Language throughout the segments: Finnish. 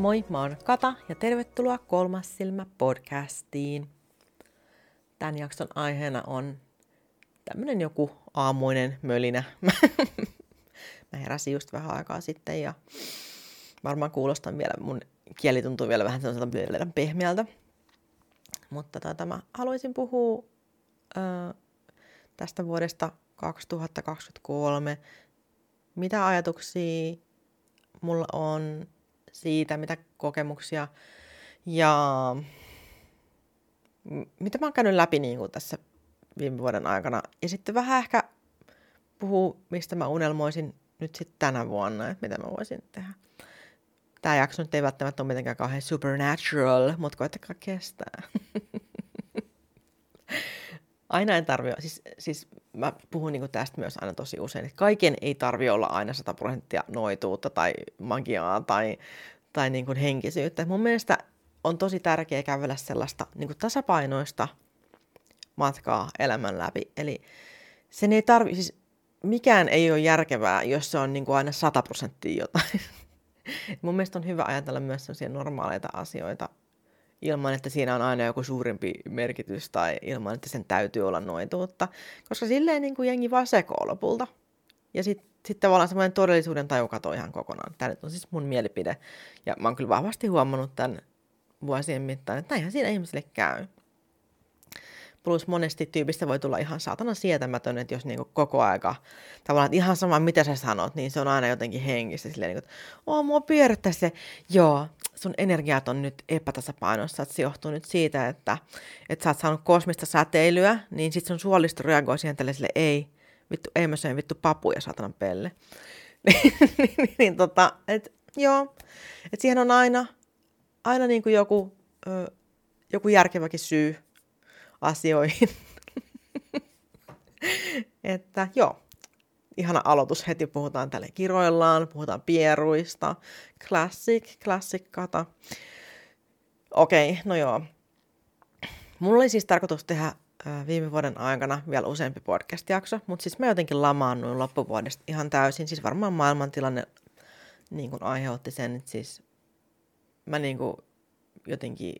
Moi, mä oon Kata ja tervetuloa Kolmas silmä podcastiin. Tämän jakson aiheena on tämmönen joku aamuinen mölinä. mä heräsin just vähän aikaa sitten ja varmaan kuulostan vielä, mun kieli tuntuu vielä vähän sellaiselta pehmeältä. Mutta tota, mä haluaisin puhua ö, tästä vuodesta 2023. Mitä ajatuksia mulla on siitä, mitä kokemuksia ja mitä mä oon käynyt läpi niin kuin tässä viime vuoden aikana. Ja sitten vähän ehkä puhuu, mistä mä unelmoisin nyt sitten tänä vuonna, että mitä mä voisin tehdä. Tämä jakso nyt ei välttämättä ole mitenkään kauhean supernatural, mutta koittakaa kestää. aina en tarvitse, siis, siis mä puhun niin tästä myös aina tosi usein, että kaiken ei tarvi olla aina 100 prosenttia noituutta tai magiaa tai, tai niin kuin henkisyyttä. Mun mielestä on tosi tärkeää kävellä sellaista niin kuin tasapainoista matkaa elämän läpi. Eli sen ei tarvi, siis mikään ei ole järkevää, jos se on niin kuin aina 100 prosenttia jotain. Mun mielestä on hyvä ajatella myös sellaisia normaaleita asioita ilman, että siinä on aina joku suurempi merkitys tai ilman, että sen täytyy olla noituutta. Koska silleen niin kuin jengi vaan sekoo lopulta. Ja sitten sit tavallaan semmoinen todellisuuden taju katoo ihan kokonaan. Tämä nyt on siis mun mielipide. Ja mä oon kyllä vahvasti huomannut tämän vuosien mittaan, että näinhän siinä ihmisille käy. Plus monesti tyypistä voi tulla ihan saatana sietämätön, että jos niinku koko aika, tavallaan että ihan sama mitä sä sanot, niin se on aina jotenkin henkistä. Silleen niinku, että oo mua pyörittää se, joo, sun energiat on nyt epätasapainossa, että se johtuu nyt siitä, että, että sä oot saanut kosmista säteilyä, niin sit sun suolisto reagoi siihen tälle sille, ei, vittu, ei mä söin vittu papuja, saatanan pelle. niin, niin, niin, tota, et, joo, että siihen on aina, aina niin kuin joku, ö, joku järkeväkin syy asioihin. että joo, ihana aloitus heti, puhutaan tälle kiroillaan, puhutaan pieruista, classic, classic kata. Okei, okay, no joo. Mulla oli siis tarkoitus tehdä viime vuoden aikana vielä useampi podcast-jakso, mutta siis mä jotenkin lamaannuin loppuvuodesta ihan täysin. Siis varmaan maailmantilanne niin kuin aiheutti sen, että siis mä niin kuin jotenkin,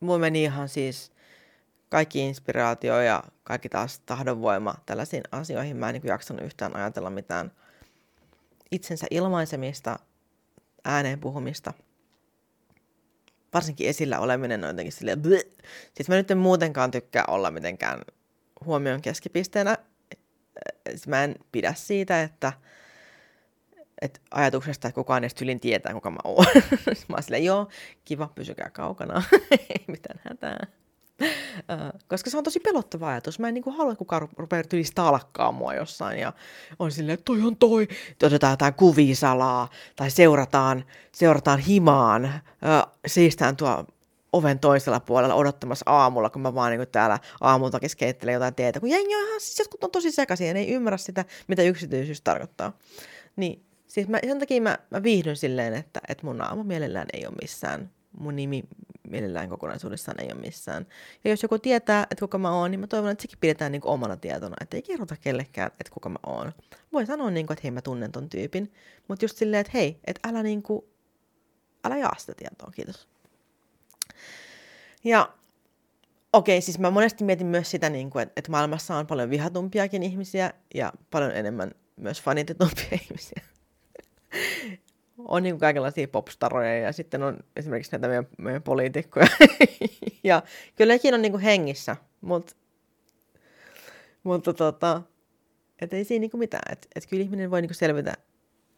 mulla meni ihan siis kaikki inspiraatio ja kaikki taas tahdonvoima tällaisiin asioihin. Mä en niin jaksanut yhtään ajatella mitään itsensä ilmaisemista, ääneen puhumista. Varsinkin esillä oleminen on jotenkin silleen, bleh. siis mä nyt en muutenkaan tykkää olla mitenkään huomion keskipisteenä. Siis mä en pidä siitä, että, että ajatuksesta, että kukaan edes tylin tietää, kuka mä oon. mä oon silleen, joo, kiva, pysykää kaukana, ei mitään hätää koska se on tosi pelottava ajatus. Mä en niin halua, että kukaan rupeaa tyyli stalkkaa mua jossain ja on silleen, että toi on toi. Otetaan jotain kuvisalaa tai seurataan, seurataan himaan, seistään tuo oven toisella puolella odottamassa aamulla, kun mä vaan niin täällä aamulta keskeittelen jotain teetä, kun jengi on ihan, siis jotkut on tosi sekaisin ja ne ei ymmärrä sitä, mitä yksityisyys tarkoittaa. Niin, siis mä, sen takia mä, mä viihdyn silleen, että, että mun aamu mielellään ei ole missään mun nimi mielellään kokonaisuudessaan ei ole missään. Ja jos joku tietää, että kuka mä oon, niin mä toivon, että sekin pidetään niin omana tietona, että ei kerrota kellekään, että kuka mä oon. Voi sanoa, niin kuin, että hei mä tunnen ton tyypin, mutta just silleen, että hei, että älä, niin kuin, älä jaa sitä tietoa, kiitos. Ja okei, siis mä monesti mietin myös sitä, niin kuin, että maailmassa on paljon vihatumpiakin ihmisiä ja paljon enemmän myös fanitetumpia ihmisiä on niin kaikenlaisia popstaroja ja sitten on esimerkiksi näitä meidän, meidän poliitikkoja. ja kyllä nekin on niin kuin hengissä, mutta, mutta tota, et ei siinä niin mitään. Että et kyllä ihminen voi niin kuin selvitä.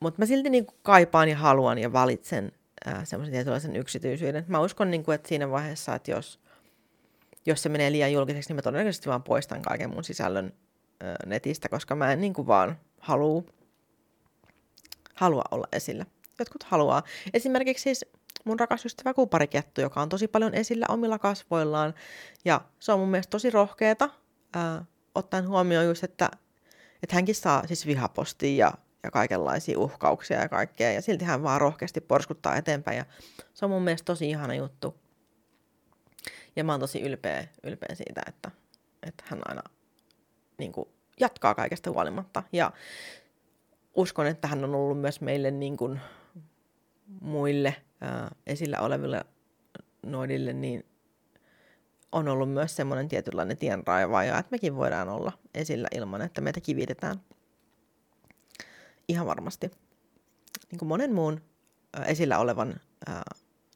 Mutta mä silti niin kuin kaipaan ja haluan ja valitsen semmoisen tietynlaisen yksityisyyden. Mä uskon, niin kuin, että siinä vaiheessa, että jos, jos se menee liian julkiseksi, niin mä todennäköisesti vaan poistan kaiken mun sisällön netistä, koska mä en niin kuin vaan halua, halua olla esillä jotkut haluaa. Esimerkiksi siis mun rakas ystävä kuparikettu, joka on tosi paljon esillä omilla kasvoillaan. Ja se on mun mielestä tosi rohkeeta, ää, ottaen huomioon just, että, että hänkin saa siis vihapostia ja, ja kaikenlaisia uhkauksia ja kaikkea. Ja silti hän vaan rohkeasti porskuttaa eteenpäin. Ja se on mun mielestä tosi ihana juttu. Ja mä oon tosi ylpeä, ylpeä siitä, että, että hän aina niin kuin, jatkaa kaikesta huolimatta. Ja uskon, että hän on ollut myös meille niin kuin, muille ää, esillä oleville noidille, niin on ollut myös semmoinen tietynlainen tienraivaaja, että mekin voidaan olla esillä ilman, että meitä kivitetään. Ihan varmasti. Niin kuin monen muun esillä olevan ää,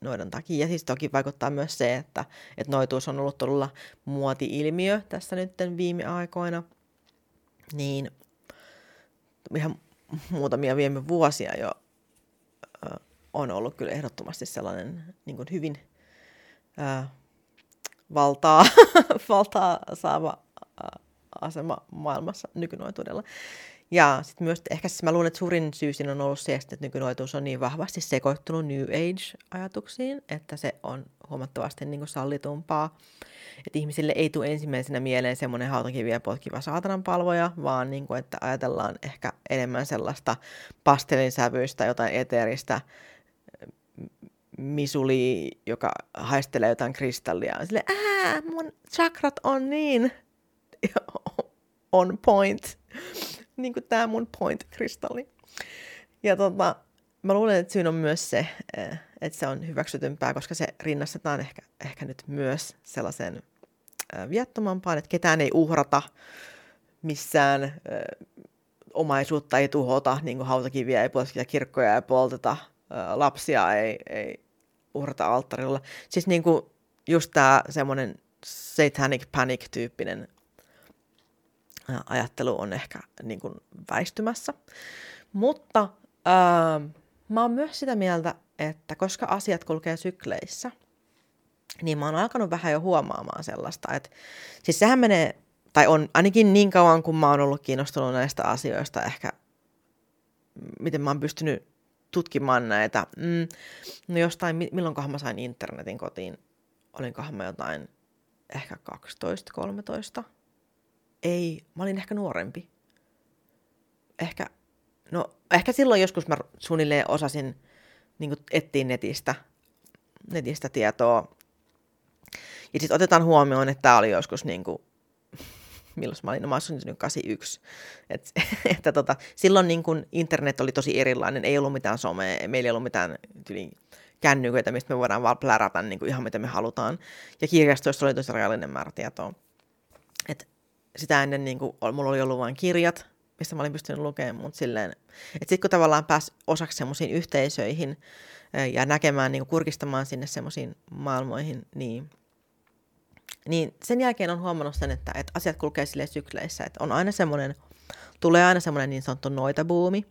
noidan takia. Ja siis toki vaikuttaa myös se, että, että noituus on ollut todella muoti-ilmiö tässä nyt viime aikoina. Niin ihan muutamia viime vuosia jo on ollut kyllä ehdottomasti sellainen niin kuin hyvin ää, valtaa, valtaa saava asema maailmassa nykynoituudella. Ja sitten myös ehkä siis mä luulen, että suurin syy siinä on ollut se, että nykynoituus on niin vahvasti sekoittunut New Age-ajatuksiin, että se on huomattavasti niin kuin sallitumpaa. Että ihmisille ei tule ensimmäisenä mieleen semmoinen hautakiviä potkiva saatanan palvoja, vaan niin kuin, että ajatellaan ehkä enemmän sellaista pastelinsävyistä, jotain eteeristä misuli, joka haistelee jotain kristallia. Sille, ää, mun chakrat on niin on point niin kuin tämä mun point-kristalli. Ja tota, mä luulen, että syyn on myös se, eh, että se on hyväksytympää, koska se rinnastetaan ehkä, ehkä nyt myös sellaiseen eh, viattomampaan, että ketään ei uhrata missään, eh, omaisuutta ei tuhota, niin kuin hautakiviä ei polteta, kirkkoja ei polteta, lapsia ei, ei uhrata alttarilla. Siis niin kuin just tämä semmoinen satanic panic-tyyppinen ajattelu on ehkä niin kuin väistymässä. Mutta ää, mä oon myös sitä mieltä, että koska asiat kulkee sykleissä, niin mä oon alkanut vähän jo huomaamaan sellaista, että siis sehän menee, tai on ainakin niin kauan, kun mä oon ollut kiinnostunut näistä asioista, ehkä miten mä oon pystynyt tutkimaan näitä. Mm, no jostain, milloinkohan mä sain internetin kotiin, olinkohan mä jotain ehkä 12-13 ei, mä olin ehkä nuorempi. Ehkä, no ehkä silloin joskus mä suunnilleen osasin niin etsiä netistä, netistä tietoa. Ja sitten otetaan huomioon, että tämä oli joskus niin kuin, milloin mä olin, no mä olin syntynyt 81. Et, että tota, silloin niin kuin internet oli tosi erilainen, ei ollut mitään somea, meillä ei ollut mitään tyli, kännyköitä, mistä me voidaan vaan plärätä niin ihan mitä me halutaan. Ja kirjastoissa oli tosi rajallinen määrä tietoa. Et sitä ennen niin kuin, mulla oli ollut vain kirjat, mistä mä olin pystynyt lukemaan, mutta silleen, että sitten kun tavallaan pääsi osaksi semmoisiin yhteisöihin ja näkemään, niin kurkistamaan sinne semmoisiin maailmoihin, niin, niin sen jälkeen on huomannut sen, että, että asiat kulkee sille sykleissä, että on aina semmoinen, tulee aina semmoinen niin sanottu noita-buumi,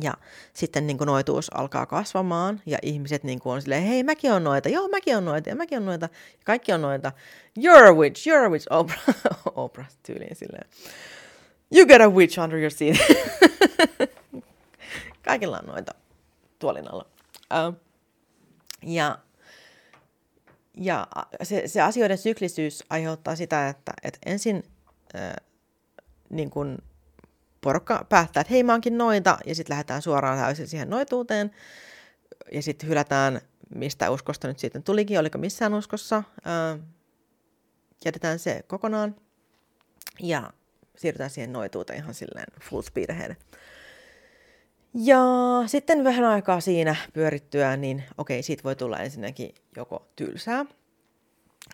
ja sitten niin kuin noituus alkaa kasvamaan ja ihmiset niin kuin on silleen, hei mäkin on noita, joo mäkin on noita ja mäkin on noita, ja kaikki on noita. You're a witch, you're a witch, Oprah, Oprah tyyliin silleen. You get a witch under your seat. Kaikilla on noita tuolin alla. Uh, ja ja se, se asioiden syklisyys aiheuttaa sitä, että, että ensin äh, niin kuin porukka päättää, että hei mä oonkin noita, ja sitten lähdetään suoraan täysin siihen noituuteen, ja sitten hylätään, mistä uskosta nyt sitten tulikin, oliko missään uskossa, ää, jätetään se kokonaan, ja siirrytään siihen noituuteen ihan silleen full speed ahead. Ja sitten vähän aikaa siinä pyörittyä, niin okei, siitä voi tulla ensinnäkin joko tylsää,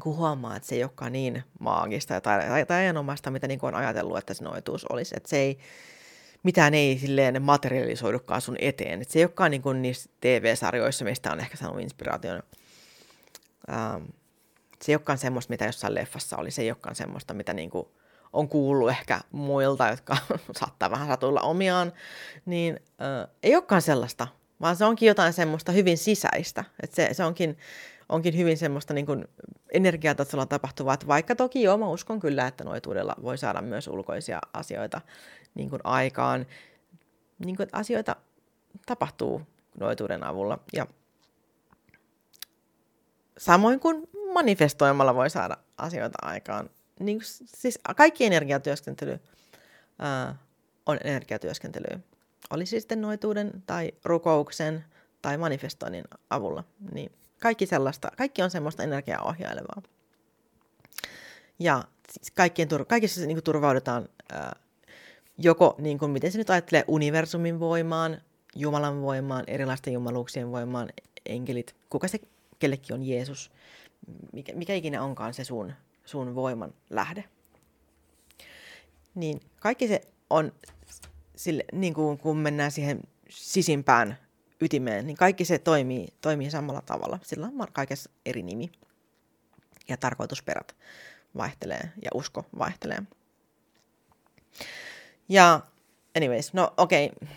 kun huomaa, että se ei olekaan niin maagista tai, tai, tai ajanomaista, mitä niin on ajatellut, että se noituus olisi. Että se ei, mitään ei silleen materialisoidukaan sun eteen. Että se ei olekaan niin kuin niissä TV-sarjoissa, mistä on ehkä saanut inspiraation. Ähm, se ei olekaan semmoista, mitä jossain leffassa oli. Se ei olekaan semmoista, mitä niin kuin on kuullut ehkä muilta, jotka saattaa vähän satulla omiaan. Niin äh, ei olekaan sellaista, vaan se onkin jotain semmoista hyvin sisäistä. Että se, se onkin onkin hyvin semmoista niin kuin energiatasolla tapahtuvaa, että vaikka toki joo, mä uskon kyllä, että noituudella voi saada myös ulkoisia asioita niin kuin aikaan, niin kuin, että asioita tapahtuu noituuden avulla. Ja samoin kuin manifestoimalla voi saada asioita aikaan. Niin, siis kaikki energiatyöskentely ää, on energiatyöskentelyä. Oli siis sitten noituuden tai rukouksen tai manifestoinnin avulla. Niin kaikki sellaista, kaikki on semmoista energiaa ohjailevaa. Ja siis kaikkien, kaikissa niin kuin turvaudutaan ää, joko, niin kuin, miten se nyt ajattelee, universumin voimaan, Jumalan voimaan, erilaisten jumaluuksien voimaan, enkelit, kuka se kellekin on Jeesus, mikä, mikä ikinä onkaan se sun, sun voiman lähde. Niin kaikki se on, sille, niin kuin kun mennään siihen sisimpään ytimeen, niin kaikki se toimii, toimii samalla tavalla. Sillä on kaikessa eri nimi ja tarkoitusperät vaihtelee ja usko vaihtelee. Ja anyways, no okei, okay.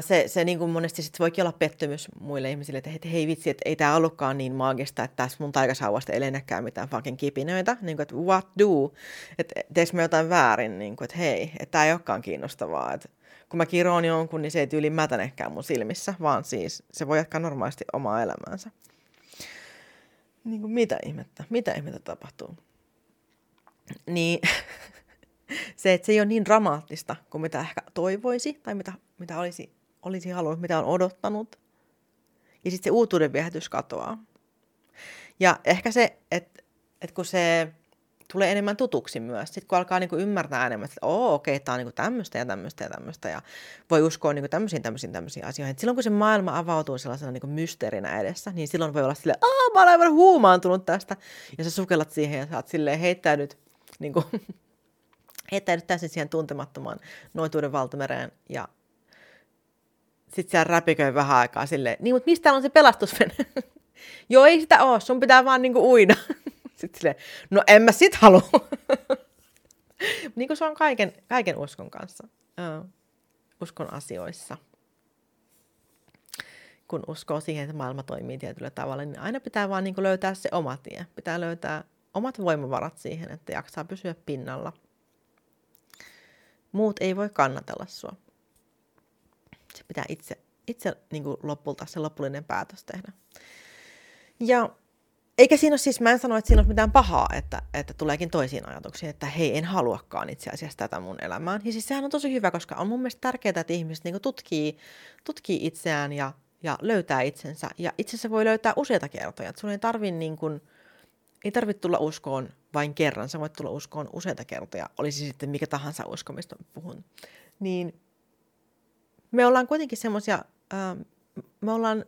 Se, se niin kuin monesti sit voikin olla pettymys muille ihmisille, että hei vitsi, että ei tämä ollutkaan niin maagista, että tässä mun taikasauvasta ei lennäkään mitään fucking kipinöitä. Niin kuin, että what do? Että teekö me jotain väärin? Niin kuin, että hei, että tämä ei olekaan kiinnostavaa. Että kun mä kiroon jonkun, niin se ei tyyli mätänekään mun silmissä, vaan siis se voi jatkaa normaalisti omaa elämäänsä. Niin kuin mitä ihmettä? Mitä ihmettä tapahtuu? Niin se, että se ei ole niin dramaattista kuin mitä ehkä toivoisi tai mitä, mitä olisi, olisi halunnut, mitä on odottanut. Ja sitten se uutuuden viehätys katoaa. Ja ehkä se, että, että kun se tulee enemmän tutuksi myös. Sitten kun alkaa niinku ymmärtää enemmän, että oo, okei, okay, tämä on niinku tämmöistä ja tämmöistä ja tämmöistä, ja voi uskoa niinku tämmöisiin, tämmöisiin, tämmöisiin asioihin. Et silloin kun se maailma avautuu sellaisena niinku mysteerinä edessä, niin silloin voi olla silleen, aah, mä olen aivan huumaantunut tästä, ja sä sukellat siihen ja sä oot silleen heittäydyt, niinku, heittäydyt täysin siihen tuntemattomaan noituuden valtamereen, ja sitten siellä räpiköi vähän aikaa silleen, niin, mutta mistä on se pelastusvene? Joo, ei sitä ole, sun pitää vaan niinku uida. Sitten silleen, no en mä sit halua. niin kuin se on kaiken, kaiken uskon kanssa. Uh, uskon asioissa. Kun uskoo siihen, että maailma toimii tietyllä tavalla, niin aina pitää vaan niin kuin löytää se oma tie. Pitää löytää omat voimavarat siihen, että jaksaa pysyä pinnalla. Muut ei voi kannatella sua. Se pitää itse, itse niin kuin lopulta se lopullinen päätös tehdä. Ja eikä siinä ole siis, mä en sano, että siinä on mitään pahaa, että, että tuleekin toisiin ajatuksiin, että hei, en haluakaan itse asiassa tätä mun elämään. Ja siis sehän on tosi hyvä, koska on mun mielestä tärkeää, että ihmiset niin tutkii, tutkii itseään ja, ja löytää itsensä. Ja itse asiassa voi löytää useita kertoja. Sun ei tarvi niin kuin, ei tarvitse tulla uskoon vain kerran, sä voit tulla uskoon useita kertoja, olisi sitten mikä tahansa usko, mistä puhun. Niin me ollaan kuitenkin semmoisia, me ollaan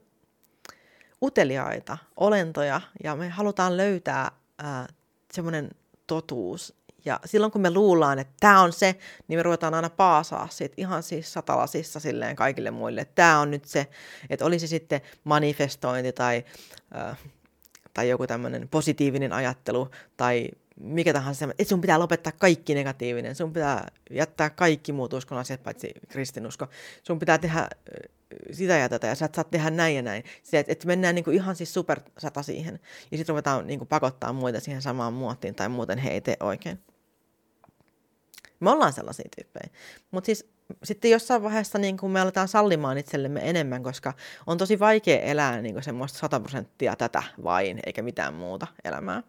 uteliaita olentoja ja me halutaan löytää ää, semmoinen totuus. Ja silloin kun me luullaan, että tämä on se, niin me ruvetaan aina paasaa siitä ihan siis satalasissa silleen kaikille muille, tämä on nyt se, että olisi sitten manifestointi tai, ää, tai joku tämmöinen positiivinen ajattelu tai mikä tahansa, että sun pitää lopettaa kaikki negatiivinen, sun pitää jättää kaikki muut uskon asiat paitsi kristinusko, sun pitää tehdä sitä ja tätä, ja sä et saa tehdä näin ja näin. Se, että, että mennään niin kuin ihan siis sata siihen, ja sitten ruvetaan niin kuin pakottaa muita siihen samaan muottiin, tai muuten he ei tee oikein. Me ollaan sellaisia tyyppejä. Mutta siis sitten jossain vaiheessa niin kuin me aletaan sallimaan itsellemme enemmän, koska on tosi vaikea elää niin semmoista 100 prosenttia tätä vain, eikä mitään muuta elämää.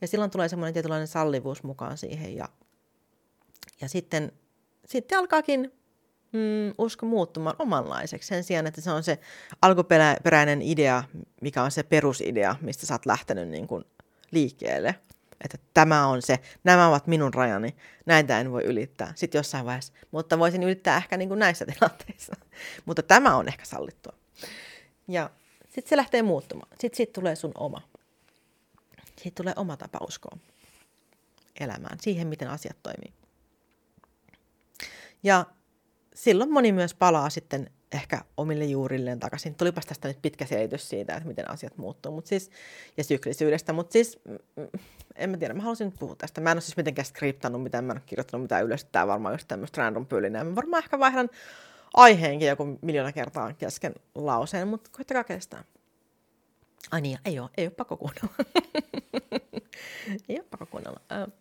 Ja silloin tulee semmoinen tietynlainen sallivuus mukaan siihen, ja, ja sitten, sitten alkaakin mm, usko muuttumaan omanlaiseksi sen sijaan, että se on se alkuperäinen idea, mikä on se perusidea, mistä sä oot lähtenyt niin kuin liikkeelle. Että tämä on se, nämä ovat minun rajani, näitä en voi ylittää. Sitten jossain vaiheessa, mutta voisin ylittää ehkä niin kuin näissä tilanteissa. mutta tämä on ehkä sallittua. Ja sitten se lähtee muuttumaan. Sitten siitä tulee sun oma. Siitä tulee oma tapa uskoa elämään, siihen miten asiat toimii. Ja silloin moni myös palaa sitten ehkä omille juurilleen takaisin. Tulipas tästä nyt pitkä selitys siitä, että miten asiat muuttuu mut siis, ja syklisyydestä, mutta siis mm, mm, en mä tiedä, mä haluaisin nyt puhua tästä. Mä en ole siis mitenkään skriptannut mitään, mä en ole kirjoittanut mitään ylös, tämä varmaan just tämmöistä random pyylinää. Mä varmaan ehkä vaihdan aiheenkin joku miljoona kertaa kesken lauseen, mutta koittakaa kestää. Ai niin, ei ole, ei ole pakko kuunnella. ei ole pakko kuunnella. Uh,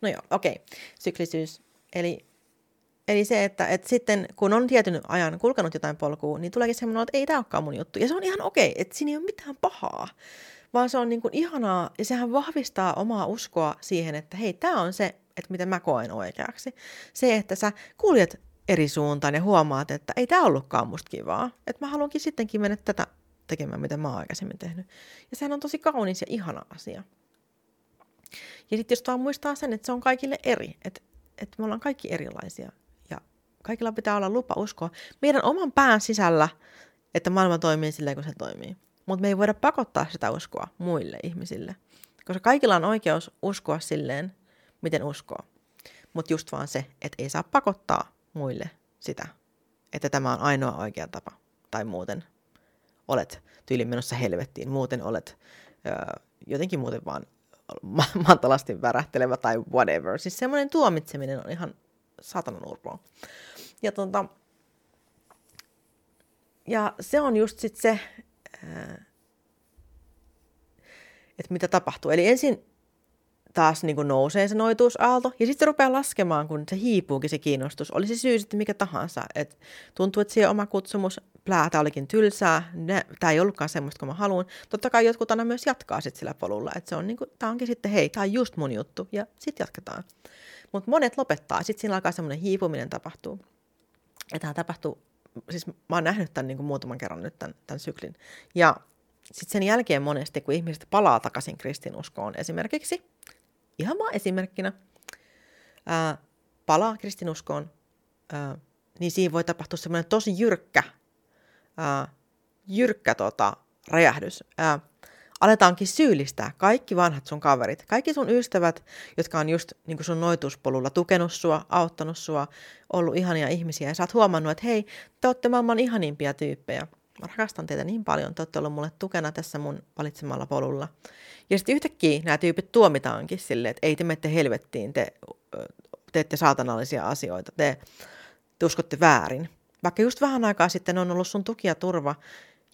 no joo, okei. Okay. Syklisyys. Eli Eli se, että, että sitten kun on tietyn ajan kulkenut jotain polkua, niin tuleekin semmoinen, että ei tämä olekaan mun juttu. Ja se on ihan okei, että siinä ei ole mitään pahaa, vaan se on niin kuin ihanaa ja sehän vahvistaa omaa uskoa siihen, että hei, tämä on se, että mitä mä koen oikeaksi. Se, että sä kuljet eri suuntaan ja huomaat, että ei tämä ollutkaan musta kivaa. Että mä haluankin sittenkin mennä tätä tekemään, mitä mä oon aikaisemmin tehnyt. Ja sehän on tosi kaunis ja ihana asia. Ja sitten jos vaan muistaa sen, että se on kaikille eri, että, että me ollaan kaikki erilaisia kaikilla pitää olla lupa uskoa meidän oman pään sisällä, että maailma toimii silleen, kun se toimii. Mutta me ei voida pakottaa sitä uskoa muille ihmisille. Koska kaikilla on oikeus uskoa silleen, miten uskoo. Mutta just vaan se, että ei saa pakottaa muille sitä, että tämä on ainoa oikea tapa. Tai muuten olet tyylin menossa helvettiin, muuten olet ö, jotenkin muuten vaan matalasti värähtelevä tai whatever. Siis semmoinen tuomitseminen on ihan satanan urpoa. Ja, tota, ja se on just sit se, että mitä tapahtuu. Eli ensin taas niin kuin nousee se noituusaalto, ja sitten se rupeaa laskemaan, kun se hiipuukin se kiinnostus. Oli se syy sitten mikä tahansa. Et tuntuu, että siihen oma kutsumus, pläätä olikin tylsää, tämä ei ollutkaan semmoista kuin mä haluan. Totta kai jotkut aina myös jatkaa sitten sillä polulla, että se on niin kuin, tämä onkin sitten, hei, tämä on just mun juttu, ja sitten jatketaan. Mutta monet lopettaa, sitten siinä alkaa semmoinen hiipuminen tapahtuu. Ja tämä tapahtuu, siis mä oon nähnyt tämän niin kuin muutaman kerran nyt tämän, tämän syklin. Ja sitten sen jälkeen monesti, kun ihmiset palaa takaisin kristinuskoon esimerkiksi, ihan vaan esimerkkinä, ää, palaa kristinuskoon, ää, niin siinä voi tapahtua semmoinen tosi jyrkkä, ää, jyrkkä tota, räjähdys. Ää, aletaankin syyllistää kaikki vanhat sun kaverit, kaikki sun ystävät, jotka on just niin sun noituspolulla tukenut sua, auttanut sua, ollut ihania ihmisiä ja sä oot huomannut, että hei, te olette maailman ihanimpia tyyppejä. Rakastan teitä niin paljon, te olette ollut mulle tukena tässä mun valitsemalla polulla. Ja sitten yhtäkkiä nämä tyypit tuomitaankin silleen, että ei te menette helvettiin, te teette saatanallisia asioita, te, te uskotte väärin. Vaikka just vähän aikaa sitten on ollut sun tuki ja turva,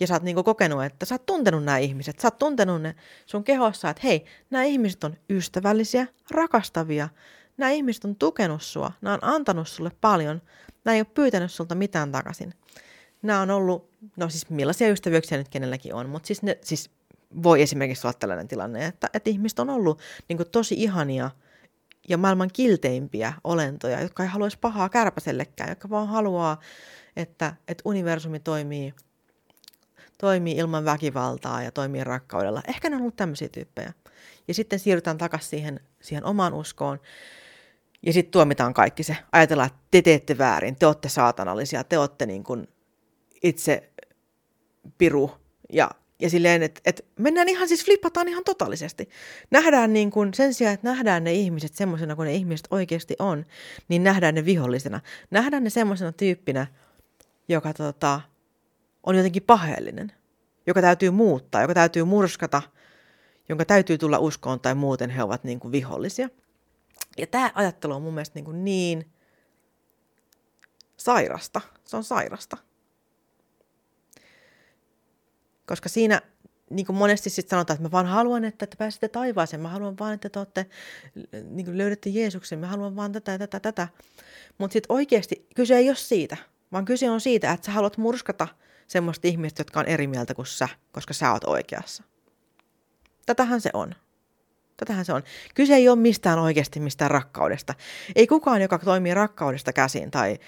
ja sä oot niinku kokenut, että sä oot tuntenut nämä ihmiset, sä oot tuntenut ne sun kehossa, että hei, nämä ihmiset on ystävällisiä, rakastavia, nämä ihmiset on tukenut sua, nämä on antanut sulle paljon, nämä ei ole pyytänyt sulta mitään takaisin. Nämä on ollut, no siis millaisia ystävyyksiä nyt kenelläkin on, mutta siis, ne, siis voi esimerkiksi olla tällainen tilanne, että, että ihmiset on ollut niin kuin tosi ihania ja maailman kilteimpiä olentoja, jotka ei haluaisi pahaa kärpäsellekään, jotka vaan haluaa, että, että universumi toimii, toimii ilman väkivaltaa ja toimii rakkaudella. Ehkä ne on ollut tämmöisiä tyyppejä. Ja sitten siirrytään takaisin siihen, siihen omaan uskoon. Ja sitten tuomitaan kaikki se. Ajatellaan, että te teette väärin, te olette saatanallisia, te olette niin kuin itse piru ja ja silleen, että, että mennään ihan siis flippataan ihan totaalisesti. Nähdään niin kuin, sen sijaan, että nähdään ne ihmiset semmoisena kuin ne ihmiset oikeasti on, niin nähdään ne vihollisena. Nähdään ne semmoisena tyyppinä, joka tota, on jotenkin paheellinen, joka täytyy muuttaa, joka täytyy murskata, jonka täytyy tulla uskoon tai muuten he ovat niin kuin vihollisia. Ja tämä ajattelu on mun mielestä niin, kuin niin sairasta. Se on sairasta. Koska siinä niin kuin monesti sitten sanotaan, että mä vaan haluan, että te pääsette taivaaseen, mä haluan vaan, että te olette, niin kuin löydätte Jeesuksen, mä haluan vaan tätä tätä, tätä. Mutta sitten oikeasti kyse ei ole siitä, vaan kyse on siitä, että sä haluat murskata semmoista ihmistä, jotka on eri mieltä kuin sä, koska sä oot oikeassa. Tätähän se on. Tätähän se on. Kyse ei ole mistään oikeasti mistään rakkaudesta. Ei kukaan, joka toimii rakkaudesta käsin tai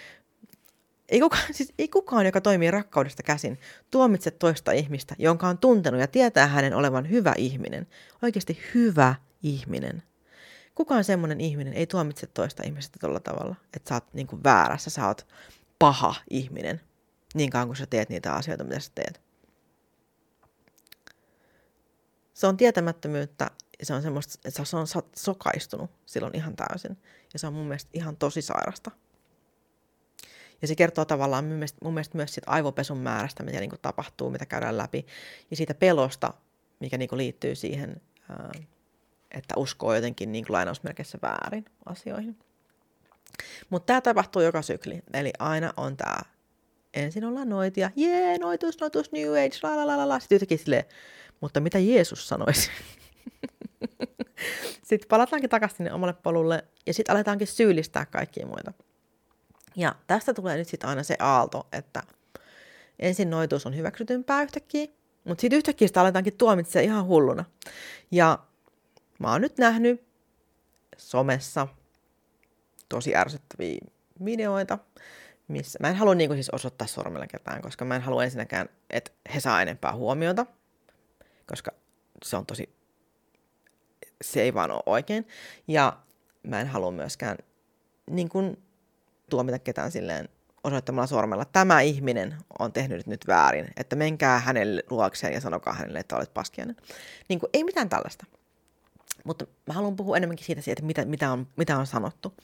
ei kukaan, siis ei kukaan, joka toimii rakkaudesta käsin, tuomitse toista ihmistä, jonka on tuntenut ja tietää hänen olevan hyvä ihminen. Oikeasti hyvä ihminen. Kukaan semmoinen ihminen ei tuomitse toista ihmistä tuolla tavalla, että sä oot niin kuin väärässä, sä oot paha ihminen, niin kauan kuin sä teet niitä asioita, mitä sä teet. Se on tietämättömyyttä ja se on semmoista, että se on sokaistunut silloin ihan täysin. Ja se on mun mielestä ihan tosi sairasta. Ja se kertoo tavallaan mun mielestä, mun mielestä myös siitä aivopesun määrästä, mitä niin kuin tapahtuu, mitä käydään läpi. Ja siitä pelosta, mikä niin kuin liittyy siihen, että uskoo jotenkin niin kuin lainausmerkeissä väärin asioihin. Mutta tämä tapahtuu joka sykli. Eli aina on tämä, ensin ollaan noitia, jee, noitus, noitus, new age, la la la la la. Sitten yhtäkkiä silleen, mutta mitä Jeesus sanoisi? sitten palataankin takaisin omalle polulle ja sitten aletaankin syyllistää kaikkia muita. Ja tästä tulee nyt sitten aina se aalto, että ensin noituus on hyväksytympää yhtäkkiä, mutta sitten yhtäkkiä sitä aletaankin tuomitsemaan ihan hulluna. Ja mä oon nyt nähnyt somessa tosi ärsyttäviä videoita, missä mä en halua niin siis osoittaa sormella ketään, koska mä en halua ensinnäkään, että he saa enempää huomiota, koska se on tosi, se ei vaan ole oikein. Ja mä en halua myöskään niin kuin tuomita ketään silleen osoittamalla sormella, tämä ihminen on tehnyt nyt väärin, että menkää hänelle luokseen ja sanokaa hänelle, että olet paskiainen. Niin kuin, ei mitään tällaista. Mutta mä haluan puhua enemmänkin siitä, että mitä, mitä, on, mitä on sanottu.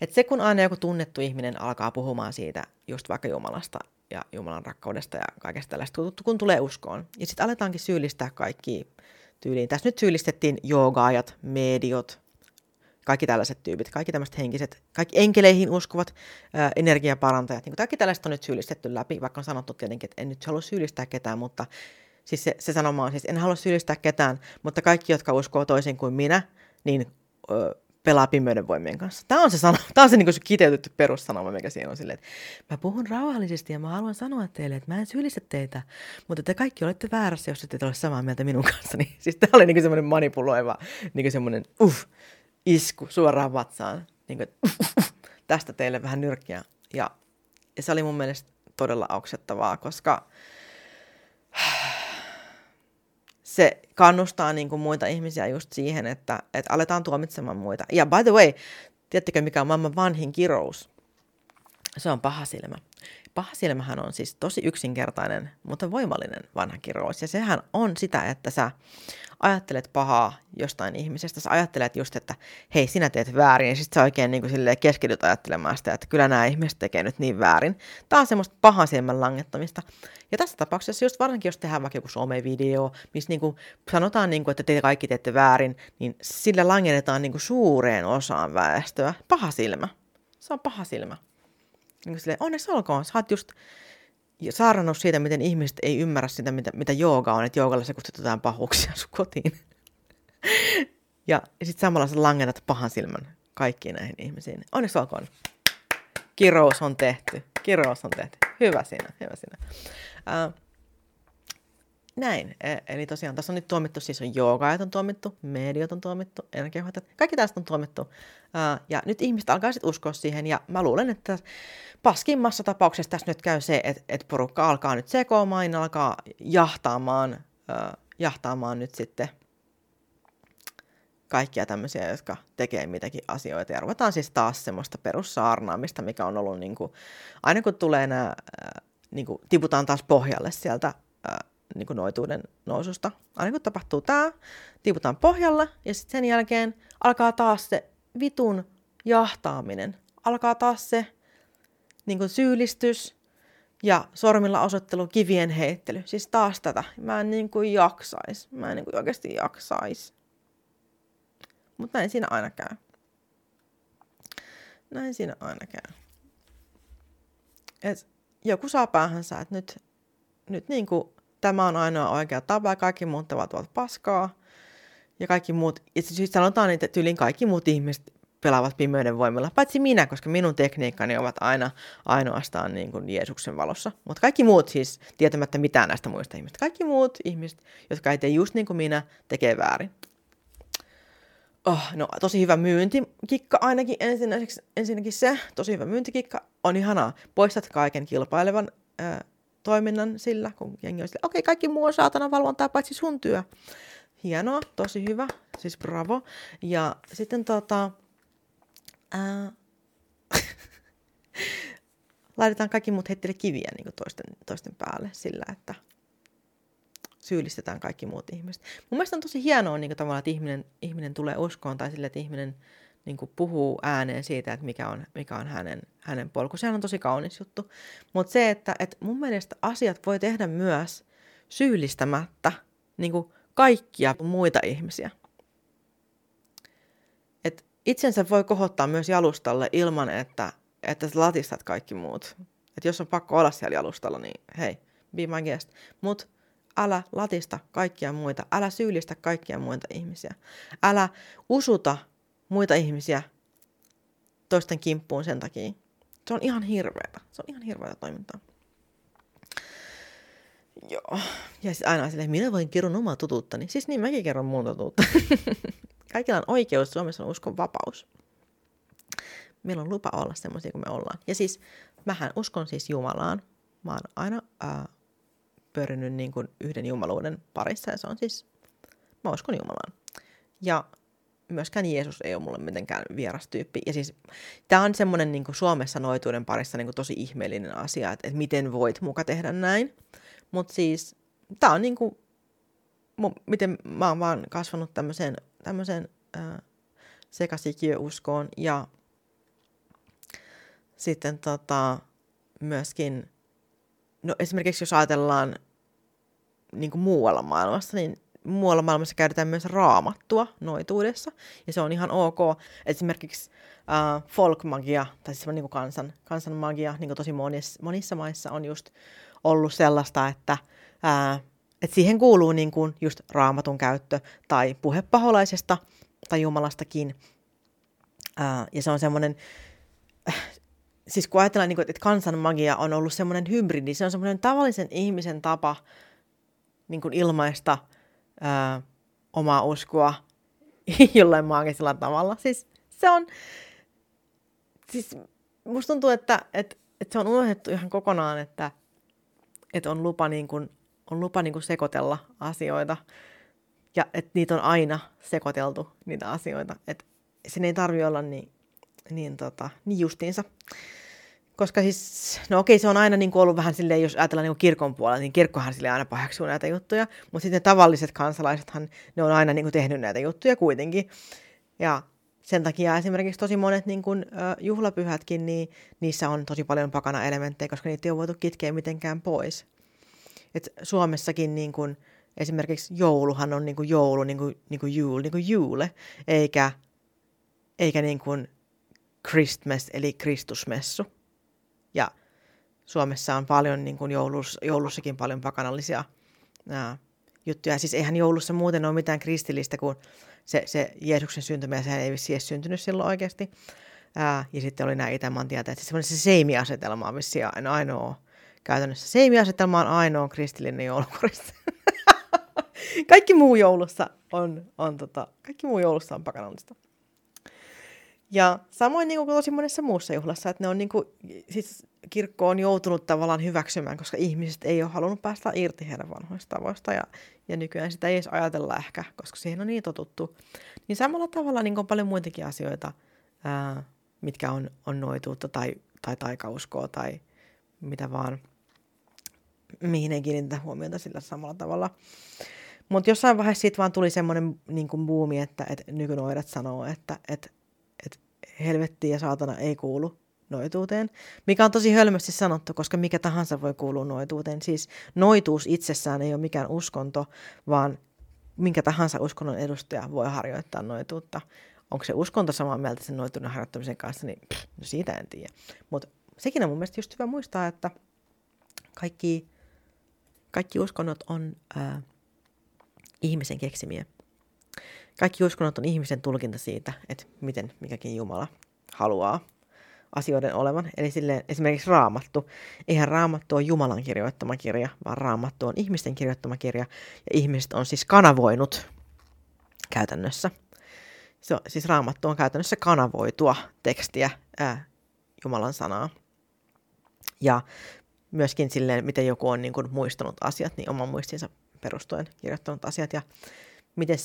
Että se, kun aina joku tunnettu ihminen alkaa puhumaan siitä just vaikka Jumalasta ja Jumalan rakkaudesta ja kaikesta tällaista, kun tulee uskoon, ja sitten aletaankin syyllistää kaikki tyyliin. Tässä nyt syyllistettiin joogaajat, mediot, kaikki tällaiset tyypit, kaikki tämmöiset henkiset, kaikki enkeleihin uskovat ää, energiaparantajat, niin kaikki tällaiset on nyt syyllistetty läpi, vaikka on sanottu tietenkin, että en nyt halua syyllistää ketään, mutta siis se, se sanoma on siis, en halua syyllistää ketään, mutta kaikki, jotka uskoo toisin kuin minä, niin ö, pelaa pimeyden voimien kanssa. Tämä on se, sana, tämä on se, niin se kiteytetty perussanoma, mikä siinä on silleen, että mä puhun rauhallisesti ja mä haluan sanoa teille, että mä en syyllistä teitä, mutta te kaikki olette väärässä, jos ette ole samaa mieltä minun kanssani. Siis tämä oli niin semmoinen manipuloiva, niin semmoinen uff, isku suoraan vatsaan. Niin kuin, tästä teille vähän nyrkkiä. Ja, ja se oli mun mielestä todella auksettavaa, koska se kannustaa niin kuin muita ihmisiä just siihen, että, että aletaan tuomitsemaan muita. Ja by the way, tiedättekö mikä on maailman vanhin kirous? Se on paha silmä. Paha silmähän on siis tosi yksinkertainen, mutta voimallinen vanha kirous. Ja sehän on sitä, että sä ajattelet pahaa jostain ihmisestä, sä ajattelet just, että hei, sinä teet väärin, ja sitten sä oikein niin kuin keskityt ajattelemaan sitä, että kyllä nämä ihmiset tekee nyt niin väärin. Tämä on semmoista pahan silmän langettamista. Ja tässä tapauksessa, just varsinkin jos tehdään vaikka joku somevideo, missä niin kuin sanotaan, niin kuin, että te kaikki teette väärin, niin sillä langennetaan niin kuin suureen osaan väestöä. Paha silmä. Se on paha silmä. Niin kuin silleen, onneksi olkoon, sä oot just saarannut siitä, miten ihmiset ei ymmärrä sitä, mitä, mitä jooga on, että joogalla se kutsutaan pahuuksia sun kotiin. ja sitten samalla sä langennat pahan silmän kaikkiin näihin ihmisiin. Onneksi olkoon. Kirous on tehty. Kirous on tehty. Hyvä siinä, hyvä siinä. Uh, näin. E, eli tosiaan tässä on nyt tuomittu, siis on joogaajat on tuomittu, mediot on tuomittu, energiahoitajat, kaikki tästä on tuomittu. Ja nyt ihmiset alkaa sitten uskoa siihen, ja mä luulen, että paskimmassa tapauksessa tässä nyt käy se, että, että porukka alkaa nyt sekoamaan, alkaa jahtaamaan, jahtaamaan nyt sitten kaikkia tämmöisiä, jotka tekee mitäkin asioita. Ja ruvetaan siis taas semmoista perussaarnaamista, mikä on ollut niin kuin, aina kun tulee nämä, niin kuin, tiputaan taas pohjalle sieltä niin kuin noituuden noususta. Aina kun tapahtuu tämä, tiputaan pohjalle ja sitten sen jälkeen alkaa taas se vitun jahtaaminen. Alkaa taas se niin kuin syyllistys ja sormilla osoittelu, kivien heittely. Siis taas tätä. Mä en niin kuin jaksais. Mä en niin kuin oikeasti jaksais. Mutta näin siinä aina käy. Näin siinä aina käy. Et joku saa päähänsä, että nyt, nyt niin kuin tämä on ainoa oikea tapa kaikki muut tavat ovat paskaa. Ja kaikki muut, ja siis sanotaan, että tyylin kaikki muut ihmiset pelaavat pimeyden voimalla, paitsi minä, koska minun tekniikkani ovat aina ainoastaan niin kuin Jeesuksen valossa. Mutta kaikki muut siis, tietämättä mitään näistä muista ihmistä, kaikki muut ihmiset, jotka ei tee just niin kuin minä, tekee väärin. Oh, no tosi hyvä myyntikikka ainakin ensinnäkin, se, tosi hyvä myyntikikka, on ihanaa. Poistat kaiken kilpailevan ää, toiminnan sillä, kun jengi on okei, okay, kaikki muu on saatana valvontaa, paitsi sun työ. Hienoa, tosi hyvä, siis bravo. Ja sitten tota, ää, laitetaan kaikki muut heittele kiviä niin toisten, toisten päälle sillä, että syyllistetään kaikki muut ihmiset. Mun mielestä on tosi hienoa niin kuin tavallaan, että ihminen, ihminen tulee uskoon tai sille, että ihminen niin kuin puhuu ääneen siitä, että mikä on, mikä on hänen, hänen polku. Sehän on tosi kaunis juttu. Mutta se, että, että mun mielestä asiat voi tehdä myös syyllistämättä niin kuin kaikkia muita ihmisiä. Et itsensä voi kohottaa myös jalustalle ilman, että, että latistat kaikki muut. Et jos on pakko olla siellä jalustalla, niin hei, be my guest. Mutta älä latista kaikkia muita, älä syyllistä kaikkia muita ihmisiä. Älä usuta muita ihmisiä toisten kimppuun sen takia. Se on ihan hirveätä. Se on ihan hirveätä toimintaa. Joo. Ja siis aina silleen, minä voin kerron omaa totuuttani. Siis niin, mäkin kerron mun totuutta. Kaikilla on oikeus, Suomessa on uskon vapaus. Meillä on lupa olla semmoisia kuin me ollaan. Ja siis, mähän uskon siis Jumalaan. Mä oon aina ää, pyörinyt niin kuin yhden jumaluuden parissa ja se on siis, mä uskon Jumalaan. Ja myöskään Jeesus ei ole mulle mitenkään vieras tyyppi. Ja siis tämä on semmoinen niin Suomessa noituuden parissa niin tosi ihmeellinen asia, että, että miten voit muka tehdä näin. Mutta siis tämä on niin kuin, miten mä oon vaan kasvanut tämmöiseen, tämmöiseen äh, sekasikiöuskoon ja sitten tota, myöskin, no esimerkiksi jos ajatellaan niin kuin muualla maailmassa, niin muualla maailmassa käytetään myös raamattua noituudessa, ja se on ihan ok. Esimerkiksi äh, folkmagia, tai siis niin kuin kansan, kansanmagia, niin kuin tosi monissa, monissa maissa on just ollut sellaista, että, äh, että siihen kuuluu niin kuin just raamatun käyttö, tai puhe paholaisesta, tai Jumalastakin. Äh, ja se on semmoinen, äh, siis kun ajatellaan, niin kuin, että kansanmagia on ollut semmoinen hybridi, se on semmoinen tavallisen ihmisen tapa niin kuin ilmaista – ää, omaa uskoa jollain maagisella tavalla. Siis se on, siis musta tuntuu, että, että, että se on unohdettu ihan kokonaan, että, että on lupa, niin kuin, on lupa niin kuin sekoitella asioita ja että niitä on aina sekoiteltu, niitä asioita. Että sen ei tarvi olla niin, niin, tota, niin justiinsa koska siis, no okei, se on aina niin ollut vähän silleen, jos ajatellaan niin kirkon puolella, niin kirkkohan sille aina pahaksuu näitä juttuja, mutta sitten tavalliset kansalaisethan, ne on aina niin kuin tehnyt näitä juttuja kuitenkin. Ja sen takia esimerkiksi tosi monet niin kuin, juhlapyhätkin, niin niissä on tosi paljon pakana elementtejä, koska niitä ei ole voitu kitkeä mitenkään pois. Et Suomessakin niin kuin, esimerkiksi jouluhan on niin kuin joulu, niin kuin, niin kuin jul, niin kuin juule, eikä, eikä niin kuin Christmas eli Kristusmessu. Ja Suomessa on paljon niin kuin joulus, joulussakin paljon pakanallisia ää, juttuja. Siis eihän joulussa muuten ole mitään kristillistä kuin se, se Jeesuksen syntymä, sehän ei vissi edes syntynyt silloin oikeasti. Ää, ja sitten oli nämä Itämaan tietäjät. Siis se seimiasetelma on vissi ainoa käytännössä. Seimiasetelma on ainoa kristillinen joulukorista. kaikki muu joulussa on, on tota, kaikki muu joulussa on pakanallista. Ja samoin niin kuin tosi monessa muussa juhlassa, että ne on niin kuin, siis kirkko on joutunut tavallaan hyväksymään, koska ihmiset ei ole halunnut päästä irti heidän vanhoista tavoista ja, ja nykyään sitä ei edes ajatella ehkä, koska siihen on niin totuttu. Niin samalla tavalla niin kuin paljon muitakin asioita, ää, mitkä on, on noituutta tai, tai taikauskoa tai mitä vaan, mihin ei kiinnitä huomiota sillä samalla tavalla. Mutta jossain vaiheessa siitä vaan tuli semmoinen niin buumi, että, että nykynoidat sanoo, että, että helvetti ja saatana ei kuulu noituuteen, mikä on tosi hölmösti sanottu, koska mikä tahansa voi kuulua noituuteen. Siis noituus itsessään ei ole mikään uskonto, vaan minkä tahansa uskonnon edustaja voi harjoittaa noituutta. Onko se uskonto samaa mieltä sen noituuden harjoittamisen kanssa, niin pff, no siitä en tiedä. Mutta sekin on mun mielestä just hyvä muistaa, että kaikki, kaikki uskonnot on ää, ihmisen keksimiä. Kaikki uskonnot on ihmisen tulkinta siitä, että miten mikäkin Jumala haluaa asioiden olevan. Eli silleen, esimerkiksi raamattu. Eihän raamattu ole Jumalan kirjoittama kirja, vaan raamattu on ihmisten kirjoittama kirja. Ja ihmiset on siis kanavoinut käytännössä. Se on, siis raamattu on käytännössä kanavoitua tekstiä, ää, Jumalan sanaa. Ja myöskin silleen, miten joku on niin kuin, muistanut asiat, niin oman muistinsa perustuen kirjoittanut asiat. Ja miten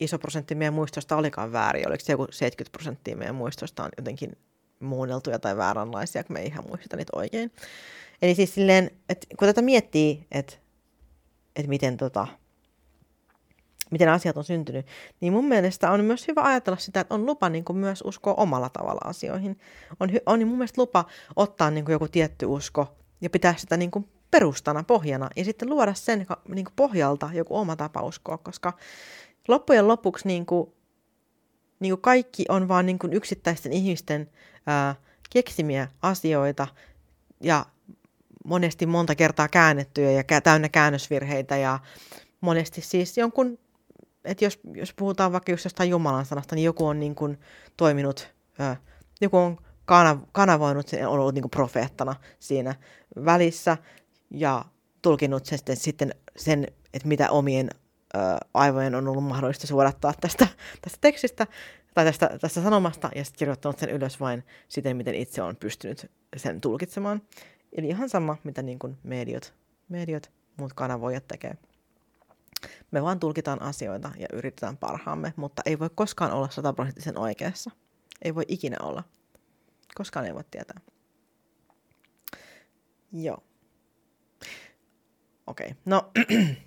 iso prosentti meidän muistosta olikaan väärin. Oliko se joku 70 prosenttia meidän muistosta on jotenkin muunneltuja tai vääränlaisia, kun me ei ihan muisteta niitä oikein. Eli siis silleen, että kun tätä miettii, että, että miten, tota, miten asiat on syntynyt, niin mun mielestä on myös hyvä ajatella sitä, että on lupa niin kuin myös uskoa omalla tavalla asioihin. On, on mun mielestä lupa ottaa niin kuin joku tietty usko ja pitää sitä niin kuin perustana, pohjana, ja sitten luoda sen niin kuin pohjalta joku oma tapa uskoa, koska loppujen lopuksi niin kuin, niin kuin kaikki on vaan niin kuin yksittäisten ihmisten ää, keksimiä asioita ja monesti monta kertaa käännettyjä ja täynnä käännösvirheitä ja monesti siis jonkun, että jos, jos puhutaan vaikka just jostain Jumalan sanasta, niin joku on niin kuin toiminut, ää, joku on kanav- kanavoinut, on ollut niin kuin profeettana siinä välissä ja tulkinut sen, sitten sen, että mitä omien aivojen on ollut mahdollista suodattaa tästä, tästä tekstistä tai tästä, tästä sanomasta ja sitten kirjoittanut sen ylös vain siten, miten itse on pystynyt sen tulkitsemaan. Eli ihan sama, mitä niin kuin mediot, mediot, muut kanavoijat tekee. Me vaan tulkitaan asioita ja yritetään parhaamme, mutta ei voi koskaan olla sataprosenttisen oikeassa. Ei voi ikinä olla. Koskaan ei voi tietää. Joo. Okei, okay. no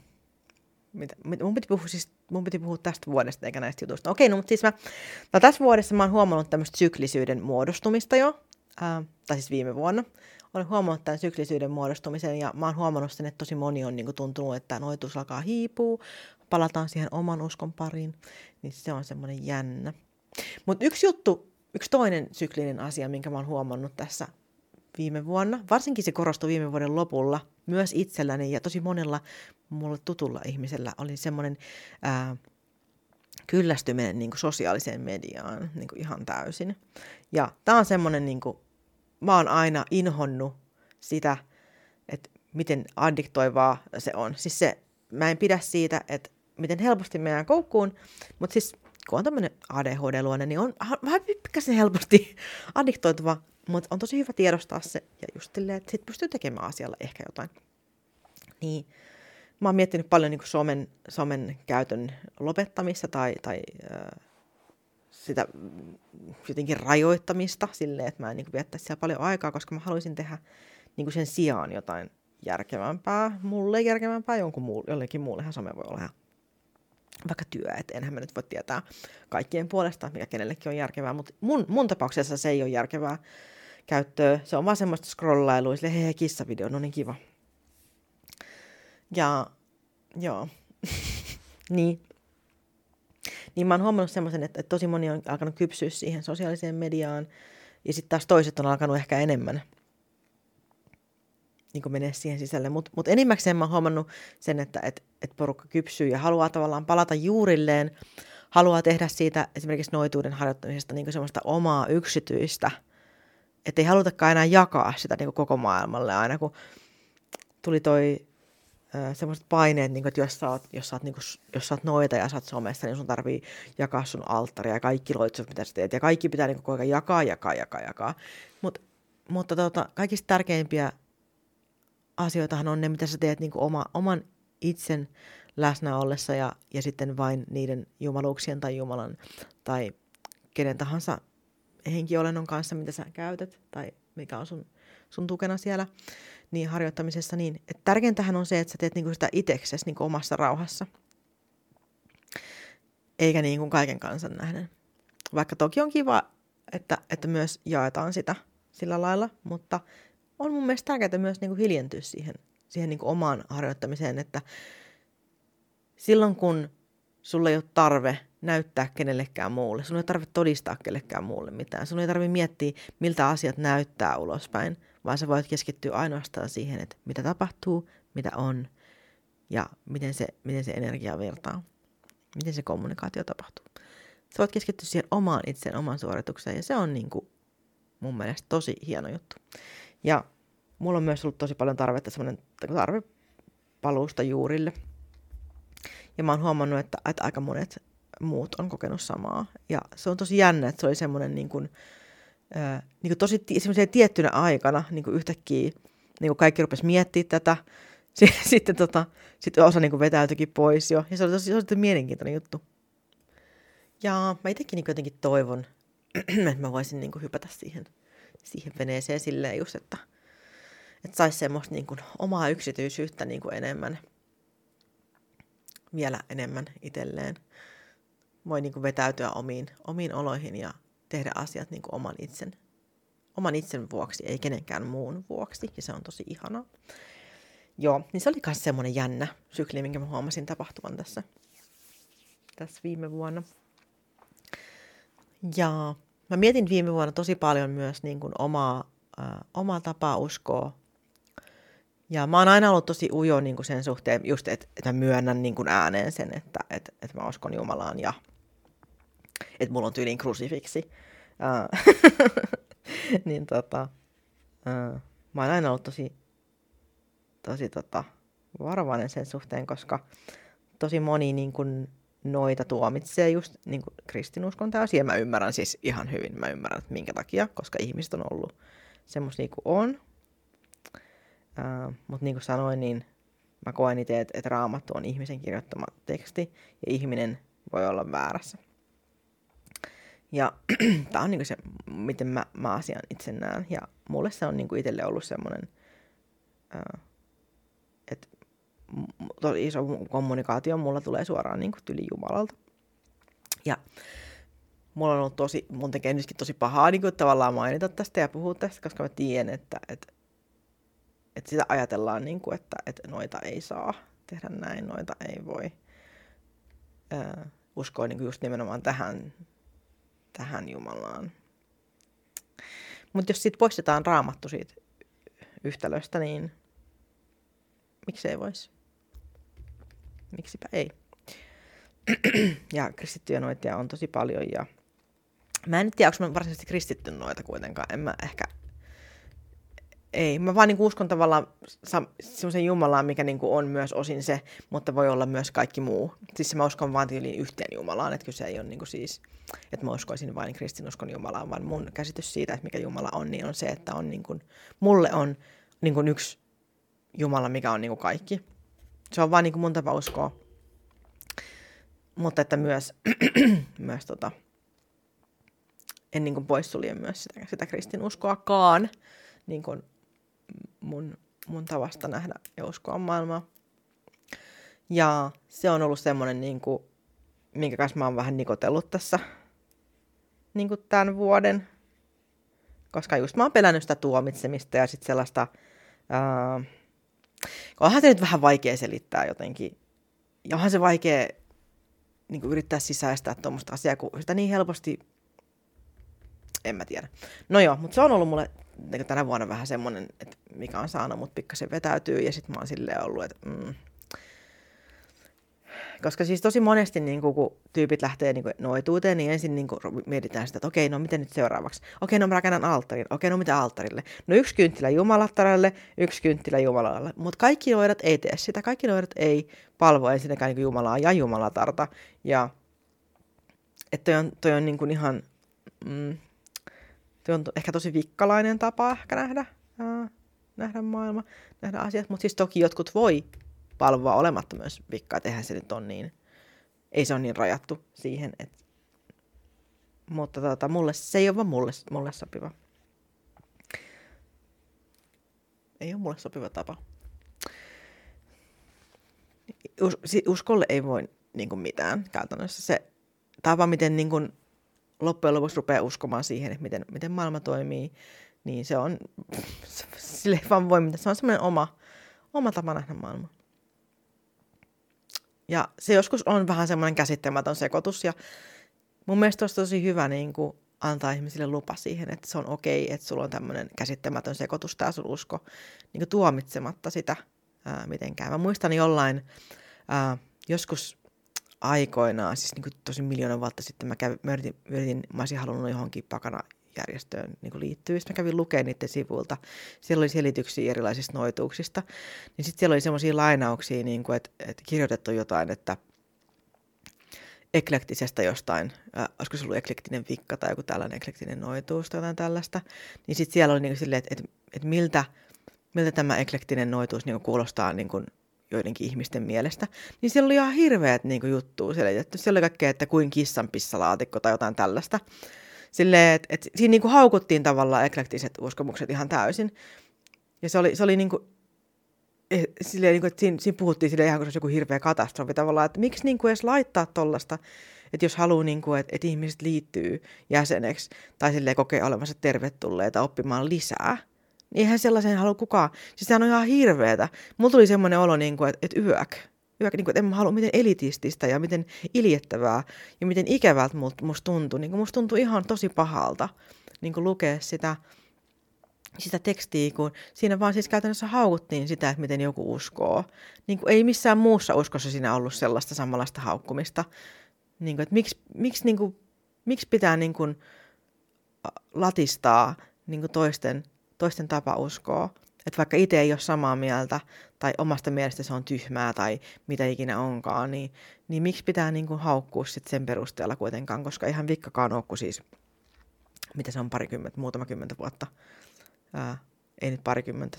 mitä, mun, piti puhua, siis, mun piti puhua tästä vuodesta eikä näistä jutuista. Okei, no mutta siis mä, no tässä vuodessa mä oon huomannut tämmöistä syklisyyden muodostumista jo, ää, tai siis viime vuonna. Olen huomannut tämän syklisyyden muodostumisen ja mä oon huomannut sen, että tosi moni on niin kuin, tuntunut, että noitus alkaa hiipua, palataan siihen oman uskon pariin, niin se on semmoinen jännä. Mutta yksi juttu, yksi toinen syklinen asia, minkä mä oon huomannut tässä viime vuonna, varsinkin se korostui viime vuoden lopulla, myös itselläni ja tosi monella mulle tutulla ihmisellä oli semmoinen ää, kyllästyminen niin kuin sosiaaliseen mediaan niin kuin ihan täysin. Ja tämä on semmoinen, niin kuin, mä oon aina inhonnut sitä, että miten addiktoivaa se on. Siis se, mä en pidä siitä, että miten helposti meidän koukkuun, mutta siis kun on tämmöinen ADHD-luonne, niin on vähän pikkasen helposti addiktoituva, mutta on tosi hyvä tiedostaa se ja just silleen, että sit pystyy tekemään asialla ehkä jotain. Niin mä oon miettinyt paljon niin somen, somen käytön lopettamista tai, tai äh, sitä jotenkin rajoittamista silleen, että mä en niin viettäisi siellä paljon aikaa, koska mä haluaisin tehdä niin sen sijaan jotain järkevämpää, mulle järkevämpää, jonkun muu, jollekin muullehan some voi olla vaikka työ, että enhän mä nyt voi tietää kaikkien puolesta, mikä kenellekin on järkevää, mutta mun, mun tapauksessa se ei ole järkevää käyttöä. Se on vaan semmoista scrollailua, sille hei, kissavideo, no niin kiva. Ja joo, niin. Niin mä oon huomannut semmoisen, että, että tosi moni on alkanut kypsyä siihen sosiaaliseen mediaan, ja sitten taas toiset on alkanut ehkä enemmän niin menee siihen sisälle. Mutta mut enimmäkseen mä oon huomannut sen, että et, et porukka kypsyy ja haluaa tavallaan palata juurilleen, haluaa tehdä siitä esimerkiksi noituuden harjoittamisesta niin semmoista omaa yksityistä, että ei halutakaan enää jakaa sitä niin koko maailmalle aina, kun tuli toi semmoiset paineet, niin kuin, että jos sä oot, jos sä oot, niin kuin, jos sä oot noita ja sä oot somessa, niin sun tarvii jakaa sun alttaria ja kaikki loitsut, mitä sä teet. Ja kaikki pitää niin kuin, jakaa, jakaa, jakaa, jakaa. Mut, mutta tota, kaikista tärkeimpiä asioitahan on ne, mitä sä teet niin kuin oma, oman itsen läsnä ollessa ja, ja sitten vain niiden jumaluuksien tai Jumalan tai kenen tahansa henkiolennon kanssa, mitä sä käytät tai mikä on sun, sun tukena siellä niin harjoittamisessa, niin että tärkeintähän on se, että sä teet niinku sitä itseksesi niinku omassa rauhassa. Eikä niin kuin kaiken kansan nähden. Vaikka toki on kiva, että, että myös jaetaan sitä sillä lailla, mutta on mun mielestä tärkeää myös niinku hiljentyä siihen, siihen niinku omaan harjoittamiseen, että silloin kun sulla ei ole tarve näyttää kenellekään muulle, sun ei tarvitse todistaa kellekään muulle mitään, sun ei tarvitse miettiä, miltä asiat näyttää ulospäin, vaan sä voit keskittyä ainoastaan siihen, että mitä tapahtuu, mitä on ja miten se, miten se energia virtaa, miten se kommunikaatio tapahtuu. Sä voit keskittyä siihen omaan itseen, omaan suoritukseen ja se on niin kuin mun mielestä tosi hieno juttu. Ja mulla on myös ollut tosi paljon tarvetta, semmoinen tarve paluusta juurille. Ja mä oon huomannut, että, että aika monet muut on kokenut samaa. Ja se on tosi jännä, että se oli semmoinen niin kuin, ää, niin kuin tosi tiettynä aikana niin kuin yhtäkkiä niin kuin kaikki rupesi miettimään tätä. Sitten, tota, sitten osa niin kuin vetäytyikin pois jo. Ja se oli tosi, tosi mielenkiintoinen juttu. Ja mä itsekin niin jotenkin toivon, että mä voisin niin kuin hypätä siihen, siihen veneeseen silleen just, että, että saisi semmoista niin kuin omaa yksityisyyttä niin kuin enemmän, vielä enemmän itselleen. Voi niin kuin vetäytyä omiin, omiin oloihin ja tehdä asiat niin kuin oman itsen, oman itsen vuoksi, ei kenenkään muun vuoksi, ja se on tosi ihanaa. Joo, niin se oli myös semmoinen jännä sykli, minkä mä huomasin tapahtuvan tässä, tässä viime vuonna. Ja mä mietin viime vuonna tosi paljon myös niin kuin omaa, äh, omaa tapaa uskoa. Ja mä oon aina ollut tosi ujo niin kuin sen suhteen, just että, että mä myönnän niin kuin ääneen sen, että, että, että mä uskon Jumalaan ja että mulla on tyyliin krusifiksi. Uh, niin tota, uh, mä oon aina ollut tosi, tosi tota, varovainen sen suhteen, koska tosi moni niin kun, noita tuomitsee just niin kuin kristinuskon täysin. Ja mä ymmärrän siis ihan hyvin, mä ymmärrän, että minkä takia, koska ihmiset on ollut semmoisia niin kuin on. Uh, Mutta niin kuin sanoin, niin mä koen itse, että, että raamattu on ihmisen kirjoittama teksti ja ihminen voi olla väärässä. Ja tämä on niinku se, miten mä, mä asian itse näen. Ja mulle se on niinku itselle ollut semmoinen, että iso kommunikaatio mulla tulee suoraan niinku tyli Jumalalta. Ja mulla on ollut tosi, mun tekee nytkin tosi pahaa niin kuin, tavallaan mainita tästä ja puhua tästä, koska mä tiedän, että, että, että sitä ajatellaan, niin kuin, että, että noita ei saa tehdä näin, noita ei voi ää, uskoa niin kuin just nimenomaan tähän, tähän Jumalaan. Mutta jos siitä poistetaan raamattu siitä yhtälöstä, niin miksei voisi? Miksipä ei? ja kristittyjä noitia on tosi paljon ja Mä en tiedä, onko mä varsinaisesti kristitty noita kuitenkaan. En mä ehkä... Ei, mä vaan niin uskon tavallaan semmoisen Jumalaan, mikä niin on myös osin se, mutta voi olla myös kaikki muu. Siis mä uskon vaan tyyliin yhteen Jumalaan, että kyse ei ole niin siis, että mä uskoisin vain kristinuskon Jumalaan, vaan mun käsitys siitä, että mikä Jumala on, niin on se, että on niin kuin, mulle on niin kuin yksi Jumala, mikä on niin kuin kaikki. Se on vaan niin kuin mun tapa uskoa. Mutta että myös, myös tota, en niin kuin poissulje myös sitä, sitä kristinuskoakaan niin kuin mun, mun tavasta nähdä ja uskoa maailmaa. Ja se on ollut semmoinen, niin kuin, minkä kanssa mä oon vähän nikotellut tässä niin kuin tämän vuoden. Koska just mä oon pelännyt sitä tuomitsemista ja sitten sellaista... Ää, onhan se nyt vähän vaikea selittää jotenkin. Ja onhan se vaikea niin kuin yrittää sisäistää tuommoista asiaa, kun sitä niin helposti en mä tiedä. No joo, mutta se on ollut mulle niin tänä vuonna vähän semmoinen, että mikä on saanut mut pikkasen vetäytyy ja sitten mä oon silleen ollut, että mm. Koska siis tosi monesti, niin kun tyypit lähtee niin noituuteen, niin ensin niin mietitään sitä, että okei, no miten nyt seuraavaksi? Okei, no mä rakennan alttarin. Okei, no mitä alttarille? No yksi kynttilä Jumalattaralle, yksi kynttilä Jumalalle. Mutta kaikki noidat ei tee sitä. Kaikki noidat ei palvo ensinnäkään niin Jumalaa ja Jumalatarta. Ja että toi on, toi on niin kuin ihan... Mm, se on ehkä tosi vikkalainen tapa ehkä nähdä, ää, nähdä maailma, nähdä asiat, mutta siis toki jotkut voi palvoa olematta myös vikkaa, että eihän se nyt on niin, ei se ole niin rajattu siihen, että mutta tota, mulle, se ei ole vaan mulle, mulle sopiva. Ei ole mulle sopiva tapa. Us, uskolle ei voi niin kuin mitään käytännössä. Se tapa, miten niin kuin, loppujen lopuksi rupeaa uskomaan siihen, että miten, miten maailma toimii, niin se on, sille ei vaan voi mitään. Se on semmoinen oma, oma tapa nähdä maailma. Ja se joskus on vähän semmoinen käsittämätön sekoitus ja mun mielestä olisi tosi hyvä niin kuin antaa ihmisille lupa siihen, että se on okei, että sulla on tämmöinen käsittämätön sekoitus tämä sun usko, niin kuin tuomitsematta sitä ää, mitenkään. Mä muistan jollain, ää, joskus aikoinaan, siis niin kuin tosi miljoona vuotta sitten mä, kävin, mä, yritin, mä olisin halunnut johonkin pakana järjestöön niin liittyä. Sitten mä kävin lukemaan niiden sivuilta. Siellä oli selityksiä erilaisista noituuksista. Niin sitten siellä oli semmoisia lainauksia, niin kuin, että, että kirjoitettu jotain, että eklektisestä jostain, äh, olisiko se ollut eklektinen vikka tai joku tällainen eklektinen noituus tai jotain tällaista. Niin sitten siellä oli niin silleen, että, että, että miltä, miltä tämä eklektinen noituus niin kuulostaa niin kuin joidenkin ihmisten mielestä, niin siellä oli ihan hirveät niin kuin, selitetty. Siellä oli kaikkea, että kuin kissan pissalaatikko tai jotain tällaista. Silleen, että, että siinä niin kuin, haukuttiin tavallaan eklektiset uskomukset ihan täysin. Ja se oli, se oli niin kuin, eh, silleen, niin kuin, että siinä, siinä puhuttiin silleen ihan kuin se olisi joku hirveä katastrofi tavallaan, että miksi niin kuin edes laittaa tollasta, että jos haluaa, niin kuin, että, että ihmiset liittyy jäseneksi tai silleen kokee olevansa tervetulleita oppimaan lisää, niin eihän sellaisen halua kukaan. Siis sehän on ihan hirveetä. Mulla tuli semmoinen olo, niin kuin, että, että yök. Yök, niin kuin, että en mä halua miten elitististä ja miten iljettävää ja miten ikävältä musta tuntui. Niin kuin musta tuntui ihan tosi pahalta niin kuin lukea sitä, sitä tekstiä, kun siinä vaan siis käytännössä haukuttiin sitä, että miten joku uskoo. Niin kuin ei missään muussa uskossa siinä ollut sellaista samanlaista haukkumista. Niin kuin, että miksi, miksi, niin kuin, miksi pitää niin kuin, latistaa niin kuin toisten toisten tapa uskoa. Että vaikka itse ei ole samaa mieltä tai omasta mielestä se on tyhmää tai mitä ikinä onkaan, niin, niin miksi pitää niin kuin haukkua sit sen perusteella kuitenkaan, koska ihan vikkakaan ole siis, mitä se on parikymmentä, muutama kymmentä vuotta, ää, ei nyt parikymmentä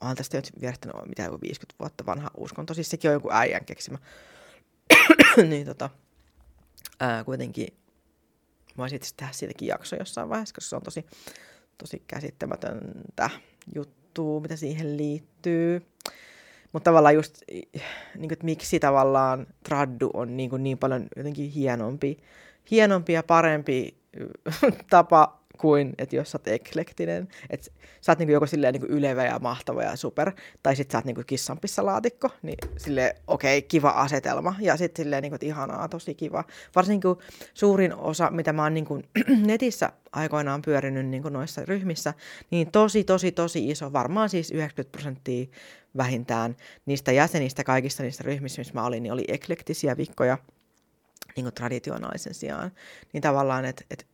onhan tästä nyt vierähtänyt mitä joku 50 vuotta vanha uskonto, siis sekin on joku äijän keksimä. niin tota, ää, kuitenkin voisin tehdä siitäkin jakso jossain vaiheessa, koska se on tosi, tosi käsittämätöntä juttua, mitä siihen liittyy. Mutta tavallaan just, niin kuin, että miksi tavallaan traddu on niin, kuin niin paljon jotenkin hienompi, hienompi ja parempi tapa kuin, että jos sä oot eklektinen, että sä oot niinku joko silleen niinku ylevä ja mahtava ja super, tai sit sä oot niinku kissanpissalaatikko, niin sille okei, okay, kiva asetelma, ja sitten silleen niinku, että ihanaa, tosi kiva. Varsinkin suurin osa, mitä mä oon niinku netissä aikoinaan pyörinyt niinku noissa ryhmissä, niin tosi, tosi, tosi iso, varmaan siis 90 prosenttia vähintään niistä jäsenistä kaikista niistä ryhmissä, missä mä olin, niin oli eklektisiä vikkoja, niin kuin traditionaalisen sijaan, niin tavallaan, että et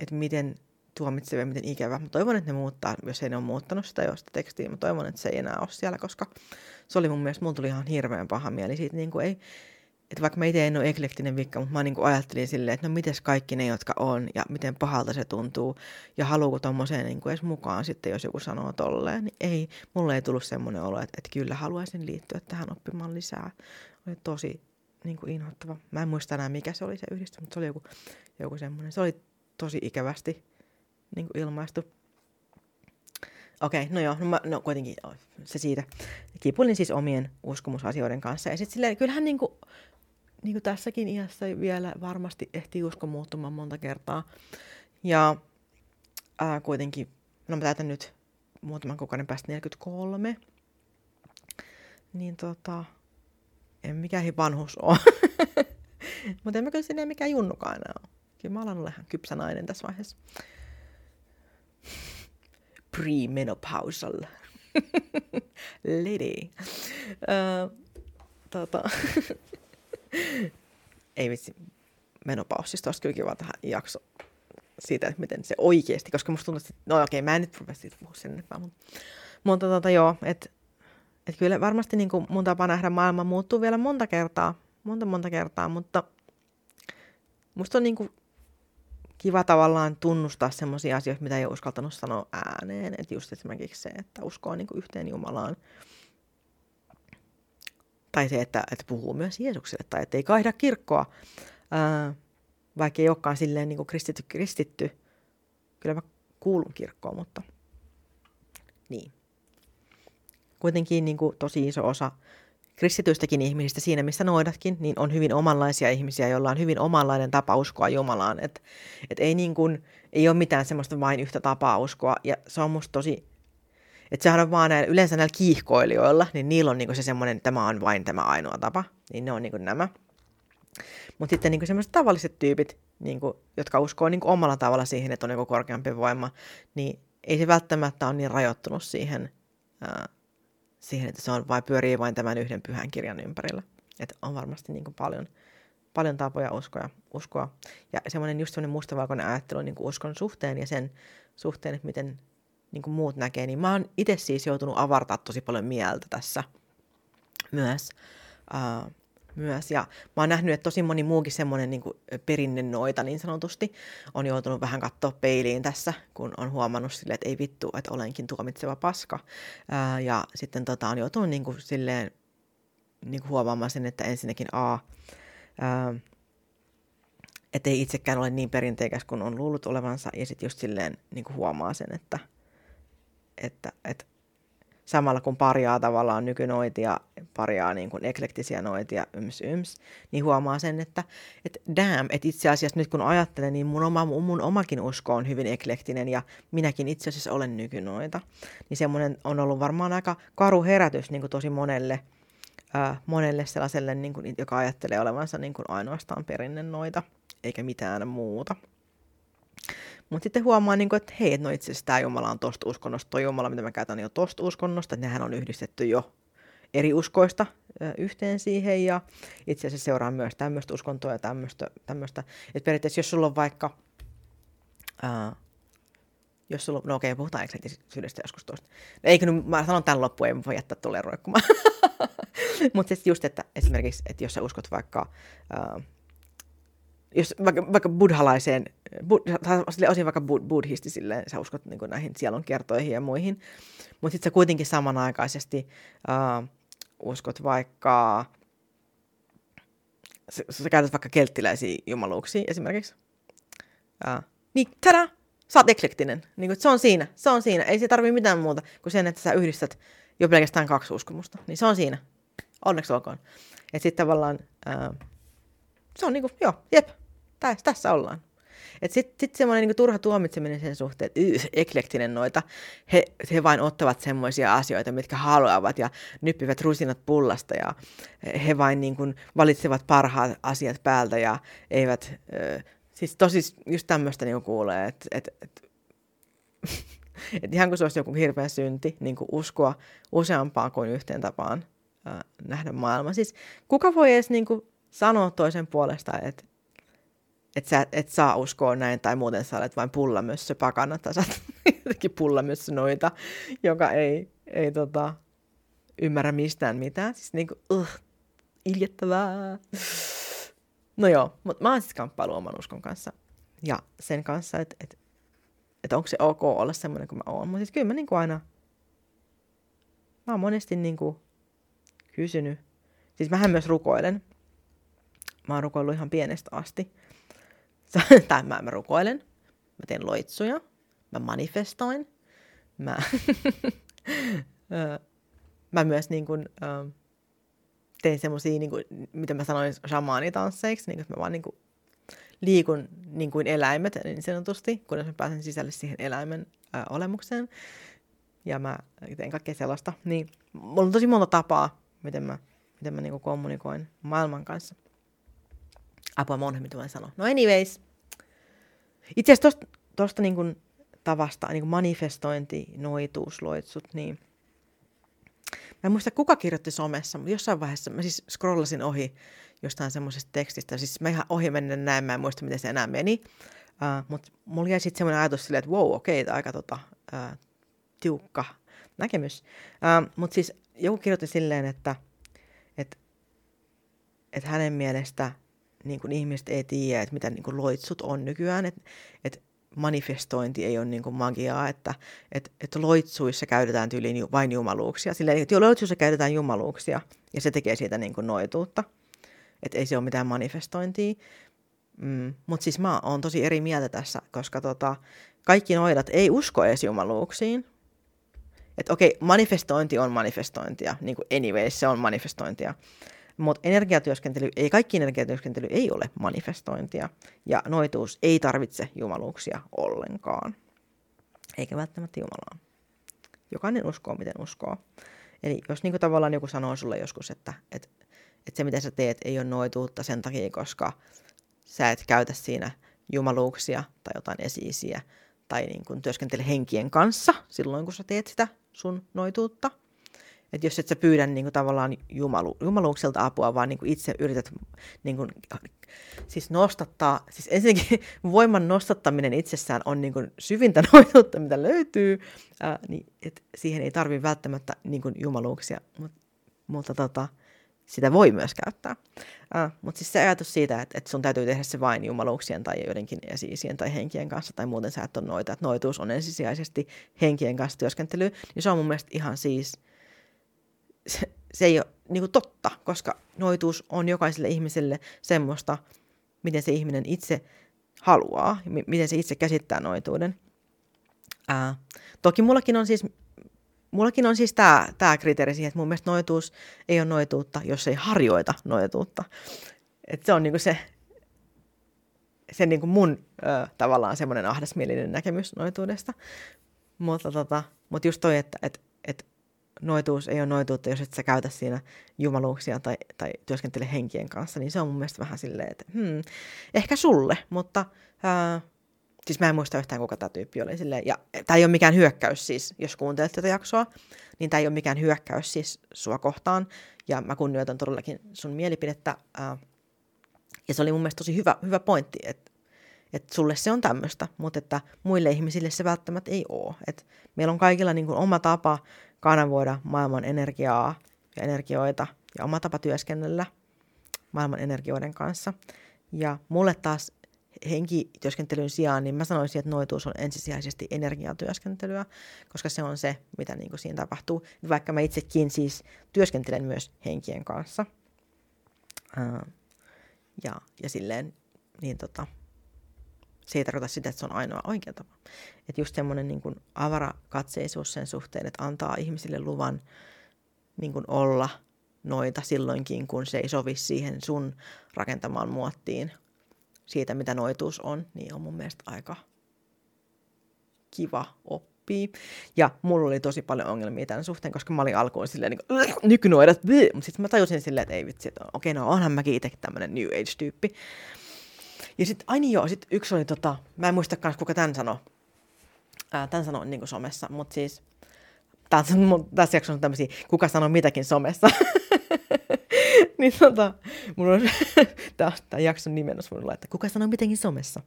että miten tuomitseva ja miten ikävä. Mä toivon, että ne muuttaa, jos ei ne ole muuttanut sitä jo sitä tekstiä. Mä toivon, että se ei enää ole siellä, koska se oli mun mielestä, mulla tuli ihan hirveän paha mieli siitä, niin kuin ei, että vaikka mä itse en ole eklektinen vikka, mutta mä niin kuin ajattelin silleen, että no mites kaikki ne, jotka on, ja miten pahalta se tuntuu, ja haluuko tommoseen niin kuin edes mukaan sitten, jos joku sanoo tolleen, niin ei, mulle ei tullut semmoinen olo, että, että kyllä haluaisin liittyä tähän oppimaan lisää. Oli tosi niin kuin inhottava. Mä en muista enää, mikä se oli se yhdistys, mutta se oli joku, joku semmoinen. Se oli tosi ikävästi niin kuin ilmaistu. Okei, okay, no joo, no, mä, no kuitenkin se siitä. Kipulin siis omien uskomusasioiden kanssa. Ja sitten silleen, kyllähän niin kuin, niin kuin tässäkin iässä vielä varmasti ehtii usko muuttumaan monta kertaa. Ja ää, kuitenkin, no mä täytän nyt muutaman kuukauden päästä 43. Niin tota, en mikään vanhus ole. Mutta en mä kyllä sinne mikään junnukaan ole. Kyllä mä alan olla ihan kypsä nainen tässä vaiheessa. Premenopausal. Lady. Uh, tota. Ei vitsi, menopausista olisi kyllä kiva tähän jakso siitä, että miten se oikeasti, koska musta tuntuu, että no okei, mä en nyt rupea siitä puhua sen enempää, mutta tota, joo, että et kyllä varmasti niin kuin mun tapa nähdä maailma muuttuu vielä monta kertaa, monta monta kertaa, mutta musta on niin kuin kiva tavallaan tunnustaa sellaisia asioita, mitä ei ole uskaltanut sanoa ääneen. Että just esimerkiksi se, että uskoo niin yhteen Jumalaan. Tai se, että, että puhuu myös Jeesukselle tai että ei kaihda kirkkoa, ää, vaikka ei olekaan silleen niin kristitty, kristitty. Kyllä mä kuulun kirkkoon, mutta niin. Kuitenkin niin kuin tosi iso osa kristityistäkin ihmisistä siinä, missä noidatkin, niin on hyvin omanlaisia ihmisiä, joilla on hyvin omanlainen tapa uskoa Jumalaan. Et, et ei, niin kuin, ei ole mitään semmoista vain yhtä tapaa uskoa. Ja se on musta tosi, että sehän on vaan näillä, yleensä näillä kiihkoilijoilla, niin niillä on niin se semmoinen, että tämä on vain tämä ainoa tapa. Niin ne on niin nämä. Mutta sitten niin semmoiset tavalliset tyypit, niin kuin, jotka uskoo niin omalla tavalla siihen, että on joku korkeampi voima, niin ei se välttämättä ole niin rajoittunut siihen ää, siihen, että se on vai pyörii vain tämän yhden pyhän kirjan ympärillä. Että on varmasti niin kuin paljon, paljon tapoja uskoa, uskoa. Ja semmoinen just semmoinen mustavalkoinen ajattelu niin kuin uskon suhteen ja sen suhteen, että miten niin kuin muut näkee, niin mä oon itse siis joutunut avartaa tosi paljon mieltä tässä myös. Uh, myös. Ja mä oon nähnyt, että tosi moni muukin semmoinen niin perinne noita niin sanotusti on joutunut vähän katsoa peiliin tässä, kun on huomannut sille, että ei vittu, että olenkin tuomitseva paska. Ää, ja sitten tota, on joutunut niin kuin, silleen niin kuin huomaamaan sen, että ensinnäkin A, ää, että ei itsekään ole niin perinteikäs kuin on luullut olevansa, ja sitten just silleen niin kuin huomaa sen, että, että, että samalla kun parjaa tavallaan nykynoitia, parjaa niin kuin eklektisiä noitia, yms yms, niin huomaa sen, että et damn, että itse asiassa nyt kun ajattelen, niin mun, oma, mun omakin usko on hyvin eklektinen ja minäkin itse asiassa olen nykynoita. Niin semmoinen on ollut varmaan aika karu herätys niin kuin tosi monelle, äh, monelle sellaiselle, niin kuin, joka ajattelee olevansa niin kuin ainoastaan noita, eikä mitään muuta. Mutta sitten huomaa, niin että hei, no itse asiassa tämä Jumala on tosta uskonnosta, tuo Jumala, mitä mä käytän jo tosta uskonnosta, että nehän on yhdistetty jo eri uskoista yhteen siihen ja itse asiassa seuraa myös tämmöistä uskontoa ja tämmöistä. tämmöistä. Että periaatteessa jos sulla on vaikka, ää, jos sulla, no okei, puhutaan eksentisyydestä joskus tuosta. Eikö nyt, mä sanon tämän loppuun, ei voi jättää tulee roikkumaan. Mutta just, että esimerkiksi, että jos sä uskot vaikka ää, jos vaikka, vaikka buddhalaiseen, bud, osin vaikka bud, buddhisti silleen, sä uskot niin näihin sielun kertoihin ja muihin, mutta sitten sä kuitenkin samanaikaisesti uh, uskot vaikka, sä, sä käytät vaikka kelttiläisiä jumaluuksia esimerkiksi, uh, niin tada, sä oot eklektinen. Niin kuin, se on siinä, se on siinä. Ei se tarvii mitään muuta kuin sen, että sä yhdistät jo pelkästään kaksi uskomusta. Niin se on siinä. Onneksi olkoon. Että sitten tavallaan, ää, se on niinku, joo, jep, tässä, tässä ollaan. Että sitten sit semmoinen niinku turha tuomitseminen sen suhteen, että yh, eklektinen noita, he, he vain ottavat semmoisia asioita, mitkä haluavat ja nyppivät rusinat pullasta ja he vain niinku valitsevat parhaat asiat päältä ja eivät, äh, siis tosi just tämmöistä niinku kuulee, että et, et, et ihan kuin se olisi joku hirveä synti, niin kuin uskoa useampaan kuin yhteen tapaan äh, nähdä maailma. Siis kuka voi edes niin kuin, sanoa toisen puolesta, että et sä et saa uskoa näin, tai muuten sä olet vain pullamössö pakana, tai sä jotenkin pullamössö noita, joka ei, ei tota, ymmärrä mistään mitään. Siis niinku, uh, iljettävää. No joo, mutta mä oon siis kamppailu oman uskon kanssa. Ja sen kanssa, että et, et onko se ok olla semmoinen kuin mä oon. Mutta siis kyllä mä niinku aina, mä oon monesti niinku kysynyt. Siis mähän myös rukoilen. Mä oon rukoillut ihan pienestä asti. tai mä, mä rukoilen. Mä teen loitsuja. Mä manifestoin. Mä, mä myös niin kuin, tein semmosia, niin kuin, mitä mä sanoin shamaanitansseiksi, niin että mä vaan niin kuin, liikun niin kuin eläimet niin sanotusti, kunnes mä pääsen sisälle siihen eläimen ää, olemukseen. Ja mä teen kaikkea sellaista. Niin mulla on tosi monta tapaa, miten mä, miten mä niin kuin kommunikoin maailman kanssa. Apua monhe, mitä mä sanoa. No anyways. Itse asiassa tosta, tosta niin kuin tavasta, niin kuin manifestointi, noituus, loitsut, niin Mä en muista, kuka kirjoitti somessa, mutta jossain vaiheessa mä siis scrollasin ohi jostain semmoisesta tekstistä. Siis mä ihan ohi menen näin, mä en muista, miten se enää meni. Uh, mutta mulla jäi sitten semmoinen ajatus silleen, että wow, okei, okay, aika tota, uh, tiukka näkemys. Uh, mutta siis joku kirjoitti silleen, että et, et hänen mielestä niin kuin ihmiset ei tiedä, että mitä niin kuin loitsut on nykyään, että et manifestointi ei ole niin kuin magiaa, että et, et loitsuissa käytetään tyyliin vain jumaluuksia. Silleen, että loitsuissa käytetään jumaluuksia ja se tekee siitä niin kuin noituutta. Että ei se ole mitään manifestointia. Mm, Mutta siis mä oon tosi eri mieltä tässä, koska tota, kaikki noidat ei usko edes jumaluuksiin. Että okei, manifestointi on manifestointia, niin kuin anyways se on manifestointia. Mutta energiatyöskentely, ei kaikki energiatyöskentely ei ole manifestointia, ja noituus ei tarvitse jumaluuksia ollenkaan, eikä välttämättä Jumalaa. Jokainen uskoo, miten uskoo. Eli jos niin tavallaan joku sanoo sulle joskus, että, että, että se mitä sä teet ei ole noituutta sen takia, koska sä et käytä siinä jumaluuksia tai jotain esiisiä, tai niin kuin työskentele henkien kanssa silloin, kun sä teet sitä sun noituutta, että jos et sä pyydä niin kuin, tavallaan jumalu, jumaluukselta apua, vaan niin kuin itse yrität niin kuin, siis nostattaa, siis ensinnäkin voiman nostattaminen itsessään on niin kuin, syvintä noituutta, mitä löytyy, ää, niin et siihen ei tarvi välttämättä niin kuin, jumaluuksia, mutta, mutta tota, sitä voi myös käyttää. Äh, mutta siis se ajatus siitä, että, että sun täytyy tehdä se vain jumaluuksien tai joidenkin esiisien tai henkien kanssa, tai muuten sä et ole noita, että noituus on ensisijaisesti henkien kanssa työskentely, niin se on mun mielestä ihan siis – se, se ei ole niin kuin totta, koska noituus on jokaiselle ihmiselle semmoista, miten se ihminen itse haluaa, m- miten se itse käsittää noituuden. Ää, toki mullakin on siis, mullakin on siis tämä tää kriteeri siihen, että mun mielestä noituus ei ole noituutta, jos ei harjoita noituutta. Et se on niinku se, se niinku mun ö, tavallaan semmoinen ahdasmielinen näkemys noituudesta. Mutta tota, mut just toi, että et, et noituus ei ole noituutta, jos et sä käytä siinä jumaluuksia tai, tai työskentele henkien kanssa, niin se on mun mielestä vähän silleen, että hmm, ehkä sulle, mutta ää, siis mä en muista yhtään, kuka tämä tyyppi oli silleen, ja tämä ei ole mikään hyökkäys siis, jos kuuntelet tätä jaksoa, niin tämä ei ole mikään hyökkäys siis sua kohtaan, ja mä kunnioitan todellakin sun mielipidettä, ää, ja se oli mun mielestä tosi hyvä, hyvä pointti, että että sulle se on tämmöistä, mutta että muille ihmisille se välttämättä ei ole. Et meillä on kaikilla niin oma tapa kanavoida maailman energiaa ja energioita ja oma tapa työskennellä maailman energioiden kanssa. Ja mulle taas henkityöskentelyn sijaan, niin mä sanoisin, että noituus on ensisijaisesti energiatyöskentelyä, koska se on se, mitä niin kuin siinä tapahtuu. Vaikka mä itsekin siis työskentelen myös henkien kanssa. Ja, ja silleen, niin tota, se ei tarkoita sitä, että se on ainoa oikea tapa. Että just semmoinen niin kuin avarakatseisuus sen suhteen, että antaa ihmisille luvan niin kuin olla noita silloinkin, kun se ei sovi siihen sun rakentamaan muottiin siitä, mitä noituus on, niin on mun mielestä aika kiva oppia. Ja mulla oli tosi paljon ongelmia tämän suhteen, koska mä olin alkuun silleen niin nykynuodat, mutta sitten mä tajusin silleen, että ei vitsi, että okei, no onhan mäkin itse tämmöinen New Age-tyyppi. Ja sitten, ai niin joo, sit yksi oli tota, mä en muista kans kuka tämän sanoi. Ää, tämän sanoi niin somessa, mutta siis, tässä, tässä jaksossa on tämmöisiä, kuka sanoo mitäkin somessa. niin tota, mulla on, tämä jakson nimenomaan mulla että kuka sanoo mitenkin somessa.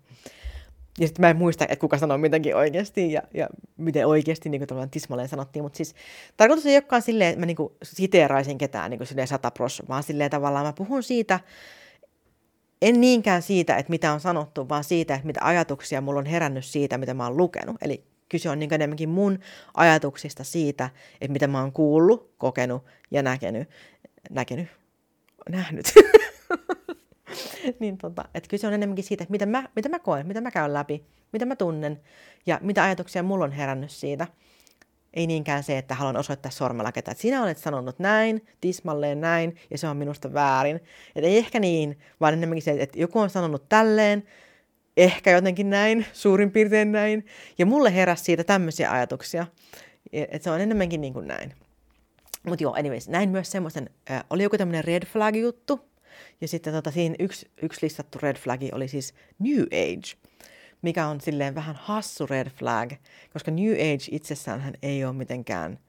Ja sitten mä en muista, että kuka sanoo mitäkin oikeasti ja, ja miten oikeasti niin kuin tismalleen sanottiin. Mutta siis tarkoitus ei olekaan silleen, että mä niin kuin siteeraisin ketään niin kuin silleen sata pros, vaan silleen tavallaan mä puhun siitä, en niinkään siitä, että mitä on sanottu, vaan siitä, että mitä ajatuksia mulla on herännyt siitä, mitä mä oon lukenut. Eli kyse on niin enemmänkin mun ajatuksista siitä, että mitä mä oon kuullut, kokenut ja näkenyt. Näkenyt? Nähnyt. niin tota, että kyse on enemmänkin siitä, että mitä mä, mitä mä koen, mitä mä käyn läpi, mitä mä tunnen ja mitä ajatuksia mulla on herännyt siitä. Ei niinkään se, että haluan osoittaa sormella ketä. Että sinä olet sanonut näin, tismalleen näin, ja se on minusta väärin. Että ei ehkä niin, vaan enemmänkin se, että joku on sanonut tälleen, ehkä jotenkin näin, suurin piirtein näin. Ja mulle heräsi siitä tämmöisiä ajatuksia. Että se on enemmänkin niin kuin näin. Mutta joo, anyways, näin myös semmoisen, äh, oli joku tämmöinen red flag juttu. Ja sitten tota, siinä yksi, yksi listattu red flagi oli siis New Age mikä on silleen vähän hassu red flag, koska New Age itsessään ei ole mitenkään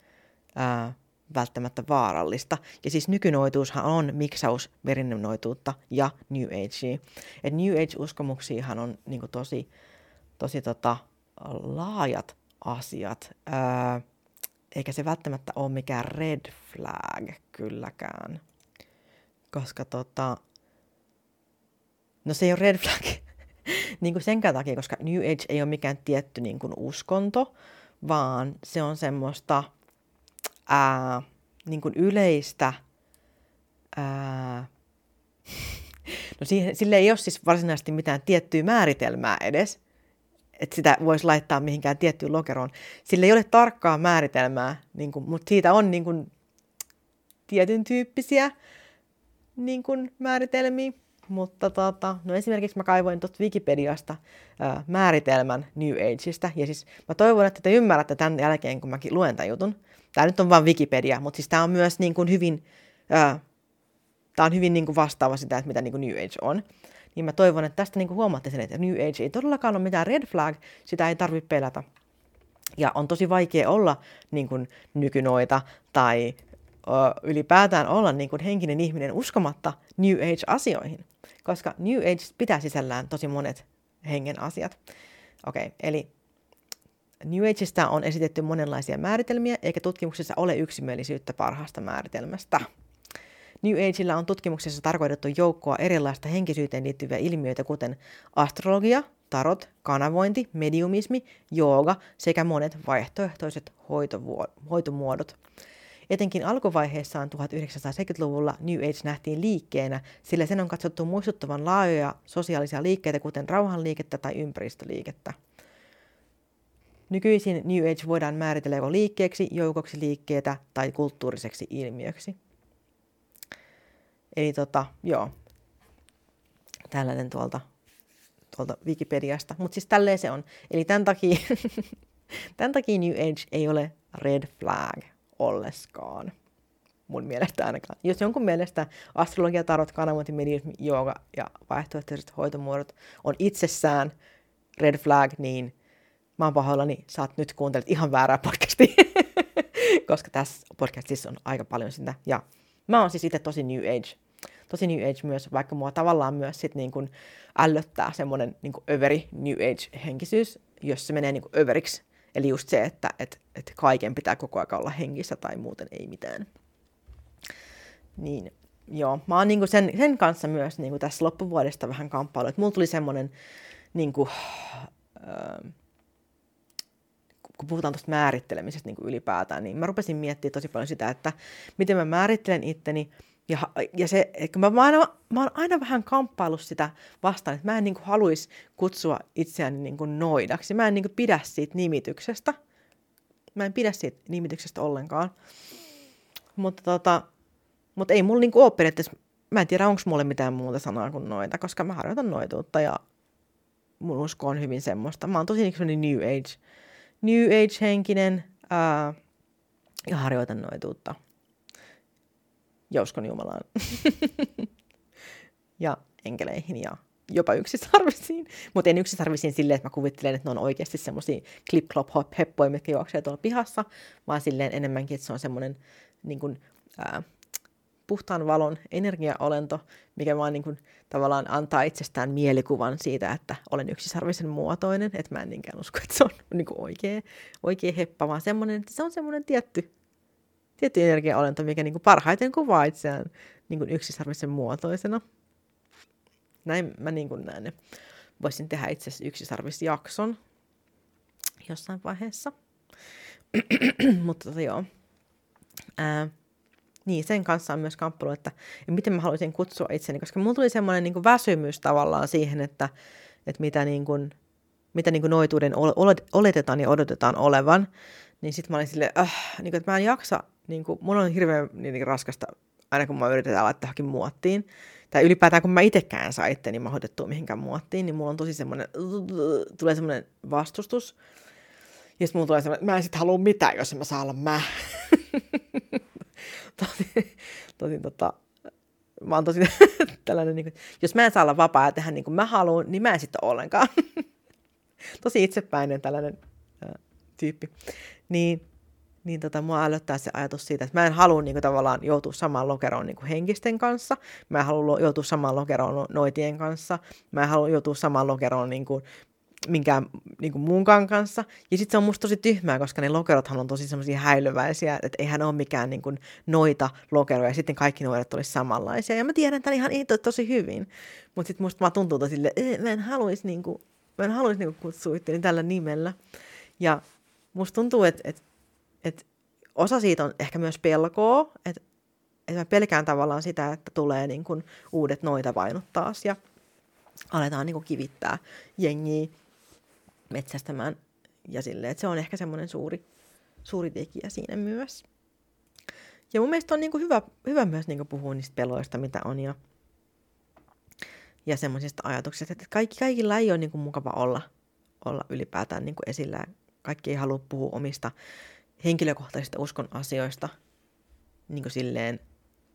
ää, välttämättä vaarallista. Ja siis nykynoituushan on miksaus perinnönnoituutta ja New Age. Et New Age-uskomuksiahan on niin kuin, tosi, tosi tota, laajat asiat, ää, eikä se välttämättä ole mikään red flag kylläkään. Koska tota, no se ei ole red flag, niin kuin sen takia, koska New Age ei ole mikään tietty niin kuin uskonto, vaan se on semmoista ää, niin kuin yleistä, ää, no siihen, sille ei ole siis varsinaisesti mitään tiettyä määritelmää edes, että sitä voisi laittaa mihinkään tiettyyn lokeroon. Sillä ei ole tarkkaa määritelmää, niin kuin, mutta siitä on niin kuin, tietyn tyyppisiä niin kuin, määritelmiä. Mutta tota, no esimerkiksi mä kaivoin tuosta Wikipediasta ää, määritelmän New Ageista. Ja siis mä toivon, että te ymmärrätte tämän jälkeen, kun mäkin luen tämän jutun. Tämä nyt on vain Wikipedia, mutta siis tämä on myös niin kuin hyvin, ää, tämä on hyvin niin kuin vastaava sitä, että mitä niin kuin New Age on. Niin mä toivon, että tästä niin kuin huomaatte sen, että New Age ei todellakaan ole mitään red flag, sitä ei tarvitse pelätä. Ja on tosi vaikea olla niin kuin nykynoita tai ylipäätään olla niin kuin henkinen ihminen uskomatta New Age-asioihin, koska New Age pitää sisällään tosi monet hengen asiat. Okei, okay, eli New Ageista on esitetty monenlaisia määritelmiä, eikä tutkimuksessa ole yksimielisyyttä parhaasta määritelmästä. New Ageilla on tutkimuksessa tarkoitettu joukkoa erilaista henkisyyteen liittyviä ilmiöitä, kuten astrologia, tarot, kanavointi, mediumismi, jooga sekä monet vaihtoehtoiset hoitomuodot. Etenkin alkuvaiheessaan 1970-luvulla New Age nähtiin liikkeenä, sillä sen on katsottu muistuttavan laajoja sosiaalisia liikkeitä, kuten rauhanliikettä tai ympäristöliikettä. Nykyisin New Age voidaan määritellä joko liikkeeksi, joukoksi liikkeitä tai kulttuuriseksi ilmiöksi. Eli tota, joo, tällainen tuolta, tuolta Wikipediasta. Mutta siis tälleen se on. Eli tämän takia, tämän takia New Age ei ole red flag olleskaan. Mun mielestä ainakaan. Jos jonkun mielestä astrologia, tarot, kanavointi, mediumismi, jooga ja vaihtoehtoiset hoitomuodot on itsessään red flag, niin mä oon pahoillani, sä oot nyt kuuntelet ihan väärää podcastia. Koska tässä podcastissa on aika paljon sitä. Ja mä oon siis itse tosi new age. Tosi new age myös, vaikka mua tavallaan myös sit niin kun ällöttää semmoinen niin överi new age henkisyys, jos se menee niin överiksi Eli just se, että et, et kaiken pitää koko ajan olla hengissä tai muuten ei mitään. Niin, joo, mä oon niinku sen, sen kanssa myös niinku tässä loppuvuodesta vähän kamppailu. Että mulla tuli semmoinen, niinku, äh, kun puhutaan tuosta määrittelemisestä niin kuin ylipäätään, niin mä rupesin miettimään tosi paljon sitä, että miten mä määrittelen itteni, ja, ja se, että mä, mä, aina, mä oon aina vähän kamppaillut sitä vastaan, että mä en niin haluaisi kutsua itseäni niin kuin noidaksi. Mä en niin kuin pidä siitä nimityksestä. Mä en pidä siitä nimityksestä ollenkaan. Mutta, tota, mutta ei mulla niin kuin ole periaatteessa, mä en tiedä onko mulle mitään muuta sanaa kuin noita, koska mä harjoitan noituutta ja mun usko on hyvin semmoista. Mä oon tosi niin new age, new age-henkinen ää, ja harjoitan noituutta ja uskon Jumalaan. ja enkeleihin ja jopa yksisarvisiin. Mutta en yksisarvisiin silleen, että mä kuvittelen, että ne on oikeasti semmoisia clip clop heppoja, mitkä juoksee tuolla pihassa, vaan silleen enemmänkin, että se on semmoinen niin kuin, ää, puhtaan valon energiaolento, mikä vaan niin kuin, tavallaan antaa itsestään mielikuvan siitä, että olen yksisarvisen muotoinen, että mä en niinkään usko, että se on niin kuin oikea, oikea heppa, vaan semmoinen, että se on semmoinen tietty tietty energiaolento, mikä niin kuin parhaiten kuvaa itseään niin kuin yksisarvisen muotoisena. Näin mä niin kuin näen. Voisin tehdä itse asiassa yksisarvisjakson jossain vaiheessa. Mutta tota joo. Ää, niin, sen kanssa on myös kamppailu, että miten mä haluaisin kutsua itseni, koska mulla tuli semmoinen niin väsymys tavallaan siihen, että, että mitä, niin kuin, mitä niin kuin noituuden oletetaan ja odotetaan olevan, niin sitten mä olin silleen, äh, niin kuin, että mä en jaksa niin kuin, mun on hirveän niin, raskasta, aina kun mä yritetään laittaa johonkin muottiin, tai ylipäätään kun mä itsekään saa itteni mahdottua mihinkään muottiin, niin mulla on tosi semmoinen, tulee semmoinen vastustus. Ja sitten mulla tulee semmoinen, mä en sitten halua mitään, jos en mä saa olla mä. tosi, tosi tota, mä oon tosi tällainen, niin kuin, jos mä en saa olla vapaa ja tehdä niin kuin mä haluan, niin mä en sitten ole ollenkaan. tosi itsepäinen tällainen äh, tyyppi. Niin niin tota, mua älyttää se ajatus siitä, että mä en halua niin kuin, tavallaan joutua samaan lokeroon niin kuin henkisten kanssa, mä en halua joutua samaan lokeroon no, noitien kanssa, mä en halua joutua samaan lokeroon niin kuin, minkään niin kuin muunkaan kanssa. Ja sitten se on musta tosi tyhmää, koska ne lokerothan on tosi semmoisia häilyväisiä, että eihän ole mikään niin kuin noita lokeroja, ja sitten kaikki noidat olisi samanlaisia. Ja mä tiedän tämän ihan itse tosi hyvin, mutta sitten musta vaan tuntuu tosi sille, että mä en haluaisi, niin kuin, mä en haluaisi niin kutsua itteni tällä nimellä. Ja musta tuntuu, että, että et osa siitä on ehkä myös pelkoa, että et mä pelkään tavallaan sitä, että tulee niin kun uudet noita vainut taas ja aletaan niin kun kivittää jengiä metsästämään ja silleen, että se on ehkä semmoinen suuri, suuri tekijä siinä myös. Ja mun mielestä on niin hyvä, hyvä myös niin puhua niistä peloista, mitä on ja, ja semmoisista ajatuksista, että kaikki, kaikilla ei ole niin mukava olla, olla ylipäätään niin esillä. Kaikki ei halua puhua omista henkilökohtaisista uskon asioista niin kuin silleen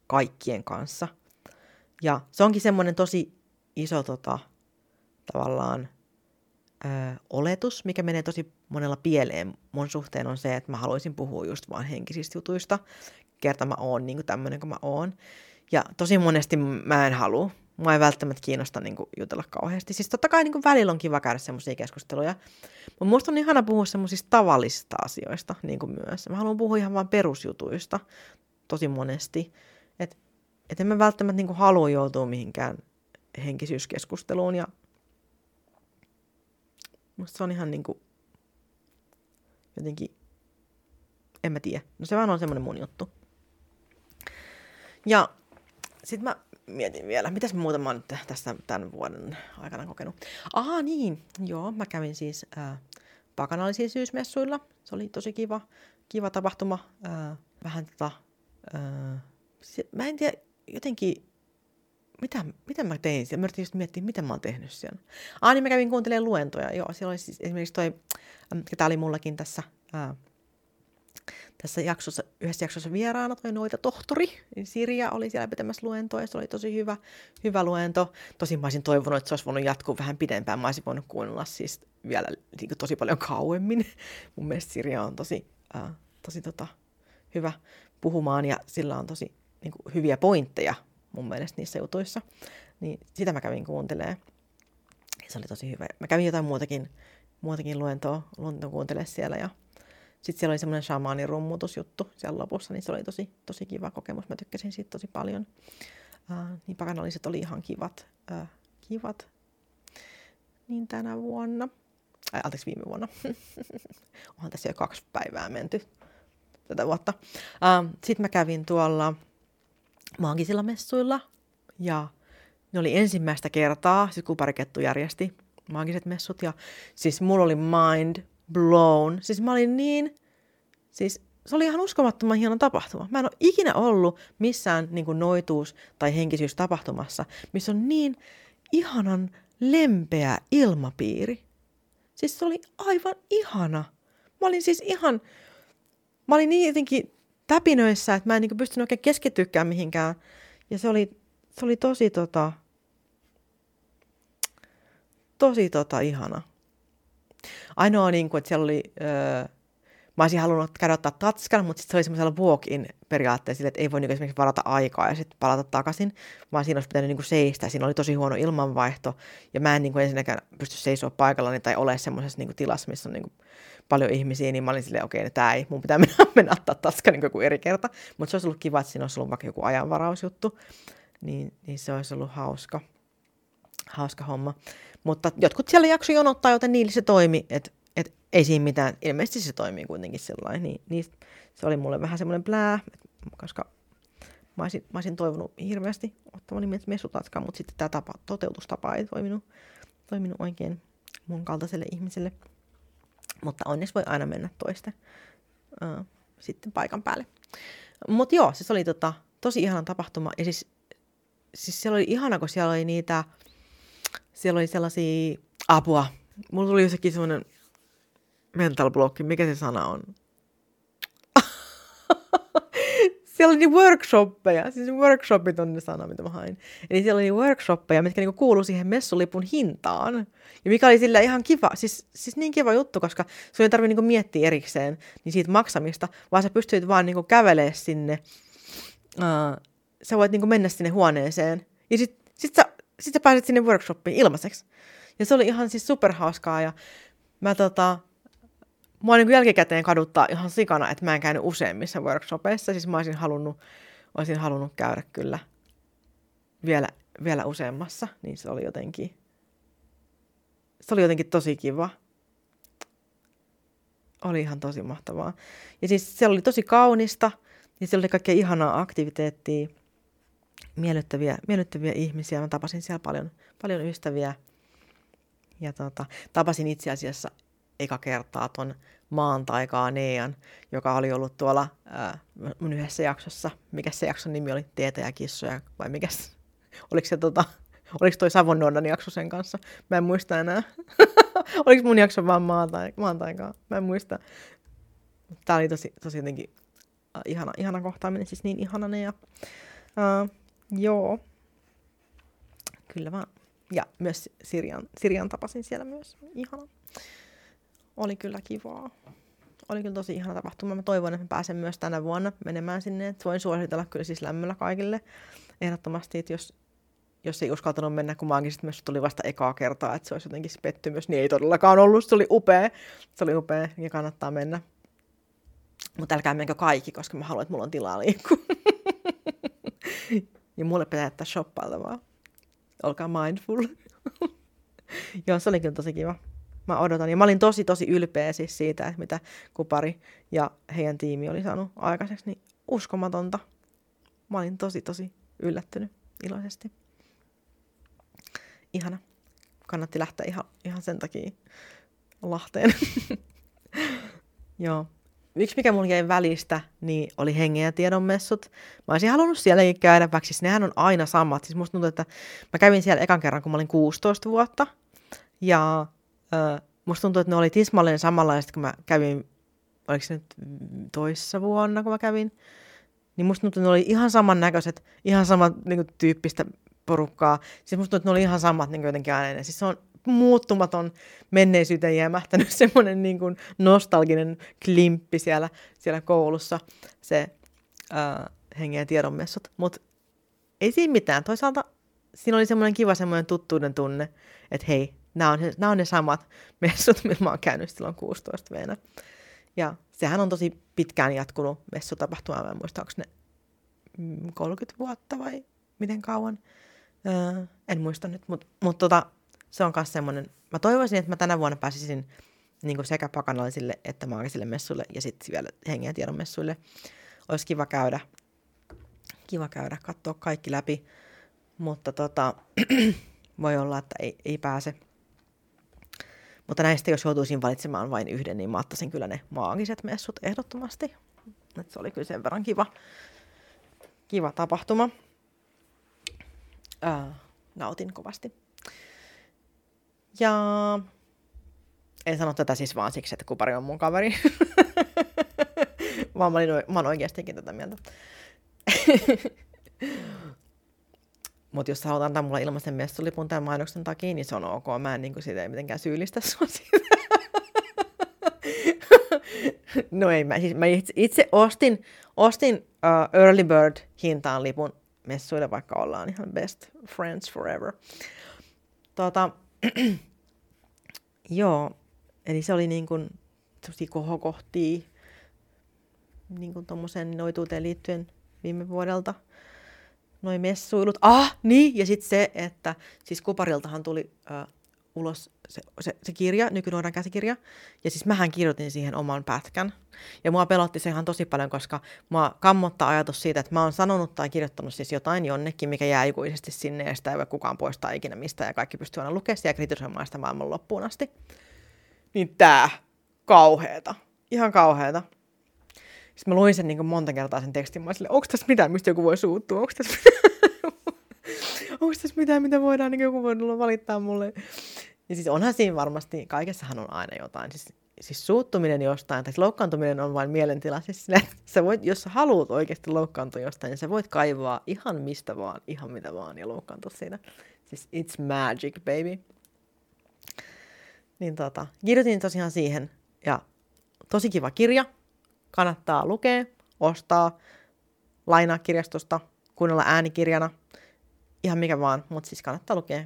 kaikkien kanssa. Ja se onkin semmoinen tosi iso tota, tavallaan ö, oletus, mikä menee tosi monella pieleen mun suhteen on se, että mä haluaisin puhua just vaan henkisistä jutuista, kerta mä oon niin kuin tämmöinen kuin mä oon. Ja tosi monesti mä en halua. Mua ei välttämättä kiinnosta niin kuin, jutella kauheasti. Siis totta kai niin kuin, välillä on kiva käydä semmoisia keskusteluja. Mutta musta on ihana puhua semmoisista tavallisista asioista niin kuin myös. Mä haluan puhua ihan vain perusjutuista tosi monesti. Että et en mä välttämättä niin kuin, halua joutua mihinkään henkisyyskeskusteluun. Ja musta se on ihan niin kuin, jotenkin, en mä tiedä. No se vaan on semmoinen mun juttu. Ja sitten mä mietin vielä, mitäs muuta mä oon nyt tässä tämän vuoden aikana kokenut. Aha, niin, joo, mä kävin siis äh, pakanallisilla syysmessuilla. Se oli tosi kiva, kiva tapahtuma. Äh, vähän tota, äh, se, mä en tiedä, jotenkin, mitä, mitä mä tein siellä? Mä yritin just miettiä, mitä mä oon tehnyt siellä. Ah, niin mä kävin kuuntelemaan luentoja. Joo, siellä oli siis esimerkiksi toi, äh, tämä oli mullakin tässä äh, tässä jaksossa, yhdessä jaksossa vieraana toi noita tohtori. Sirja oli siellä pitämässä luentoa ja se oli tosi hyvä, hyvä luento. Tosin mä olisin toivonut, että se olisi voinut jatkuu vähän pidempään. Mä olisin voinut kuunnella siis vielä niin tosi paljon kauemmin. Mun mielestä Sirja on tosi, äh, tosi tota, hyvä puhumaan ja sillä on tosi niin kuin, hyviä pointteja mun mielestä niissä jutuissa. Niin sitä mä kävin kuuntelemaan. Se oli tosi hyvä. Mä kävin jotain muutakin, muutakin luentoa, luentoa kuuntelemaan siellä ja sitten siellä oli semmoinen shamaanin rummutusjuttu siellä lopussa, niin se oli tosi, tosi kiva kokemus. Mä tykkäsin siitä tosi paljon. Uh, niin pakanalliset oli ihan kivat, uh, kivat. Niin tänä vuonna, äh, anteeksi viime vuonna, onhan tässä jo kaksi päivää menty tätä vuotta. Uh, Sitten mä kävin tuolla maagisilla messuilla ja ne oli ensimmäistä kertaa, siis Kuparikettu järjesti maagiset messut ja siis mulla oli mind blown. Siis mä olin niin, siis se oli ihan uskomattoman hieno tapahtuma. Mä en ole ikinä ollut missään niin kuin noituus- tai tapahtumassa, missä on niin ihanan lempeä ilmapiiri. Siis se oli aivan ihana. Mä olin siis ihan, mä olin niin jotenkin täpinöissä, että mä en niin pystynyt oikein keskittykään mihinkään. Ja se oli, se oli tosi tota, tosi tota ihana. Ainoa niin kuin, että siellä oli, öö, mä olisin halunnut käydä ottaa tatskan, mutta sitten se oli semmoisella walk-in periaatteessa, että ei voi niin esimerkiksi varata aikaa ja sitten palata takaisin, vaan siinä olisi pitänyt niin kuin seistä. Siinä oli tosi huono ilmanvaihto ja mä en kuin ensinnäkään pysty seisoa paikallani tai ole semmoisessa niin kuin tilassa, missä on niin kuin paljon ihmisiä, niin mä olin silleen, okei, okay, tämä ei, mun pitää mennä, mennä ottaa taska niin joku eri kerta. Mutta se olisi ollut kiva, että siinä olisi ollut vaikka joku ajanvarausjuttu, niin, niin se olisi ollut hauska, hauska homma. Mutta jotkut siellä jakso jonottaa, joten niille se toimi, että et ei siinä mitään, ilmeisesti se toimii kuitenkin sellainen, niin, niin se oli mulle vähän semmoinen plää, koska mä olisin, mä olisin toivonut hirveästi ottamani messutatskaa, mutta sitten tämä tapa, toteutustapa ei toiminut, toiminut oikein mun kaltaiselle ihmiselle. Mutta onneksi voi aina mennä toiste uh, sitten paikan päälle. Mutta joo, siis oli tota, tosi ihana tapahtuma. Ja siis, siis siellä oli ihana, kun siellä oli niitä, siellä oli sellaisia apua. Mulla tuli jossakin semmoinen mental blocki, mikä se sana on? siellä oli niin workshoppeja, siis workshopit on ne sana, mitä mä hain. Eli siellä oli niin workshoppeja, mitkä niinku kuuluu siihen messulipun hintaan. Ja mikä oli sillä ihan kiva, siis, siis niin kiva juttu, koska sun ei tarvitse niinku miettiä erikseen niin siitä maksamista, vaan sä pystyt vaan niinku kävelee sinne. Uh, sä voit niinku mennä sinne huoneeseen. Ja sit, sit, sä, sit sä pääset sinne workshopiin ilmaiseksi. Ja se oli ihan siis superhauskaa ja mä tota, mua niin jälkikäteen kaduttaa ihan sikana, että mä en käynyt useimmissa workshopeissa. Siis mä olisin halunnut, olisin halunnut käydä kyllä vielä, vielä useammassa, niin se oli jotenkin, se oli jotenkin tosi kiva. Oli ihan tosi mahtavaa. Ja siis se oli tosi kaunista, ja siellä oli kaikkea ihanaa aktiviteettia, miellyttäviä, miellyttäviä ihmisiä. Mä tapasin siellä paljon, paljon ystäviä. Ja tota, tapasin itse asiassa eka kertaa ton maan taikaa Nean, joka oli ollut tuolla ää, mun yhdessä jaksossa. Mikä se jakson nimi oli? Tietä ja kissoja vai mikä Oliko se tota, oliko toi Savonnuodan jakso sen kanssa? Mä en muista enää. oliko mun jakso vaan maan, tai, maan taikaa? Mä en muista. Tää oli tosi, tosi jotenkin äh, ihana, ihana kohtaaminen, siis niin ihana. Ja, äh, joo. Kyllä vaan. Ja myös Sirjan, Sirjan tapasin siellä myös. Ihana oli kyllä kivaa. Oli kyllä tosi ihana tapahtuma. Mä toivon, että mä pääsen myös tänä vuonna menemään sinne. Et voin suositella kyllä siis lämmöllä kaikille ehdottomasti, että jos, jos ei uskaltanut mennä, kun maagiset myös tuli vasta ekaa kertaa, että se olisi jotenkin pettymys, niin ei todellakaan ollut. Se oli upea. Se oli upea ja kannattaa mennä. Mutta älkää menkö kaikki, koska mä haluan, että mulla on tilaa liikkua. Ja mulle pitää jättää shoppailtavaa. Olkaa mindful. Joo, se oli kyllä tosi kiva mä odotan. Ja mä olin tosi, tosi ylpeä siis siitä, että mitä Kupari ja heidän tiimi oli saanut aikaiseksi. Niin uskomatonta. Mä olin tosi, tosi yllättynyt iloisesti. Ihana. Kannatti lähteä ihan, ihan sen takia Lahteen. Joo. Yksi, mikä mulla jäi välistä, niin oli hengen ja tiedon messut. Mä olisin halunnut sielläkin käydä, vaikka siis nehän on aina samat. Siis musta tuntuu, että mä kävin siellä ekan kerran, kun mä olin 16 vuotta. Ja Öö, musta tuntuu, että ne oli tismalleen samanlaiset, kun mä kävin, oliko se nyt toissa vuonna, kun mä kävin. Niin musta tuntuu, että ne oli ihan samannäköiset, ihan samat niin tyyppistä porukkaa. Siis musta tuntuu, että ne oli ihan samat niin jotenkin aina. Siis se on muuttumaton menneisyyteen jäämähtänyt semmoinen niin kuin nostalginen klimppi siellä, siellä koulussa, se ää, hengen ja tiedonmessut. Mutta ei siinä mitään. Toisaalta siinä oli semmoinen kiva semmoinen tuttuuden tunne, että hei, nämä on, nämä on ne samat messut, millä mä oon käynyt silloin 16 vuonna. Ja sehän on tosi pitkään jatkunut messutapahtuma. Mä en muista, onko ne 30 vuotta vai miten kauan. Öö, en muista nyt, mutta mut tota, se on myös semmoinen, mä toivoisin, että mä tänä vuonna pääsisin niin kuin sekä pakanallisille että maagisille messuille ja sitten vielä hengen tiedon messuille. Olisi kiva käydä, kiva käydä, katsoa kaikki läpi, mutta tota, voi olla, että ei, ei pääse. Mutta näistä, jos joutuisin valitsemaan vain yhden, niin mä ottaisin kyllä ne maagiset messut ehdottomasti. Et se oli kyllä sen verran kiva, kiva tapahtuma. Ää, nautin kovasti. Ja en sano tätä siis vaan siksi, että kupari on mun kaveri. vaan mä, olin, mä oon oikeastikin tätä mieltä. Mutta jos haluat antaa mulle ilmaisen messulipun tämän mainoksen takia, niin se on ok. Mä en niin siitä ei mitenkään syyllistä sua siitä. no ei, mä, siis mä itse, itse ostin, ostin uh, Early Bird hintaan lipun messuille, vaikka ollaan ihan best friends forever. Tota, joo, eli se oli niin kuin kohokohtia niin kuin tuommoiseen noituuteen liittyen viime vuodelta. Noin messuilut. Ah, niin, ja sitten se, että siis Kupariltahan tuli äh, ulos se, se, se kirja, nykynuoran käsikirja, ja siis mähän kirjoitin siihen oman pätkän. Ja mua pelotti se ihan tosi paljon, koska mua kammottaa ajatus siitä, että mä oon sanonut tai kirjoittanut siis jotain jonnekin, mikä jää ikuisesti sinne, ja sitä ei voi kukaan poistaa ikinä mistä, ja kaikki pystyy aina lukemaan ja kritisoimaan sitä maailman loppuun asti. Niin tää, kauheeta. Ihan kauheeta. Sitten mä luin sen niin monta kertaa sen tekstin, mä silleen, onko tässä mitään, mistä joku voi suuttua, onko tässä mitään, onko tässä mitään, mitä voidaan, niin joku voi valittaa mulle. Ja siis onhan siinä varmasti, kaikessahan on aina jotain. Siis, siis suuttuminen jostain, tai loukkaantuminen on vain mielentila. Siis sille, sä voit, jos sä haluat oikeasti loukkaantua jostain, niin sä voit kaivaa ihan mistä vaan, ihan mitä vaan, ja loukkaantua siinä. Siis it's magic, baby. Niin tota, kirjoitin tosiaan siihen, ja tosi kiva kirja, kannattaa lukea, ostaa, lainaa kirjastosta, kuunnella äänikirjana, ihan mikä vaan, mutta siis kannattaa lukea.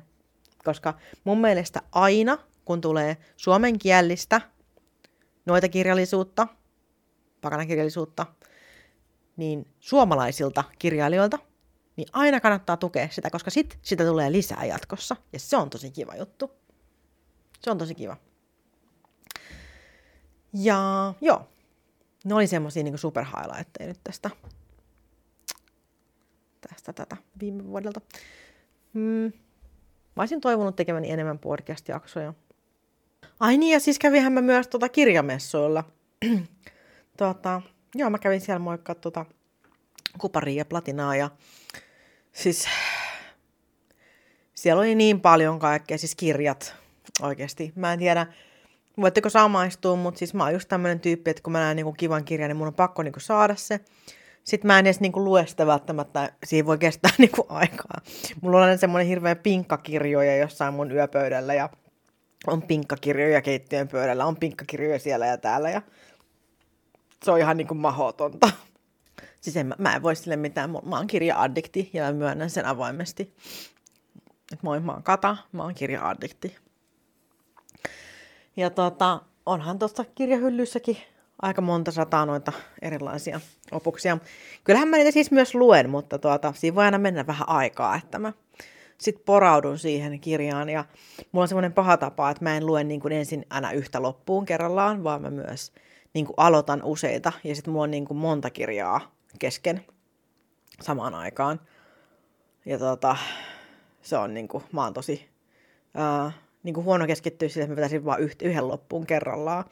Koska mun mielestä aina, kun tulee suomenkielistä noita kirjallisuutta, pakanakirjallisuutta, niin suomalaisilta kirjailijoilta, niin aina kannattaa tukea sitä, koska sit sitä tulee lisää jatkossa. Ja se on tosi kiva juttu. Se on tosi kiva. Ja joo, ne oli semmoisia niin super highlightteja nyt tästä, tästä tätä viime vuodelta. Mm. Mä olisin toivonut tekeväni enemmän podcast-jaksoja. Ai niin, ja siis kävinhän mä myös tuota kirjamessuilla. tuota, joo, mä kävin siellä moikkaa tuota kuparia ja platinaa ja siis siellä oli niin paljon kaikkea, siis kirjat oikeasti. Mä en tiedä, voitteko samaistua, mutta siis mä oon just tämmönen tyyppi, että kun mä näen niinku kivan kirjan, niin mun on pakko niinku saada se. Sitten mä en edes niinku lue sitä välttämättä, siihen voi kestää niinku aikaa. Mulla on semmoinen hirveä pinkkakirjoja jossain mun yöpöydällä ja on pinkkakirjoja keittiön pöydällä, on pinkkakirjoja siellä ja täällä ja se on ihan niinku mahotonta. Siis en, mä en voi sille mitään, mä oon kirja-addikti ja mä myönnän sen avoimesti. Et moi, mä oon Kata, mä oon kirja-addikti. Ja tota, onhan tuossa kirjahyllyssäkin aika monta sataa noita erilaisia opuksia. Kyllähän mä niitä siis myös luen, mutta tuota, siinä voi aina mennä vähän aikaa, että mä sitten poraudun siihen kirjaan. Ja mulla on semmoinen paha tapa, että mä en lue niin kuin ensin aina yhtä loppuun kerrallaan, vaan mä myös niin kuin aloitan useita. Ja sitten mulla on niin kuin monta kirjaa kesken samaan aikaan. Ja tota, se on niin kuin, mä oon tosi ää, niin kuin huono keskittyä sille, että mä vetäisin vaan yhden loppuun kerrallaan.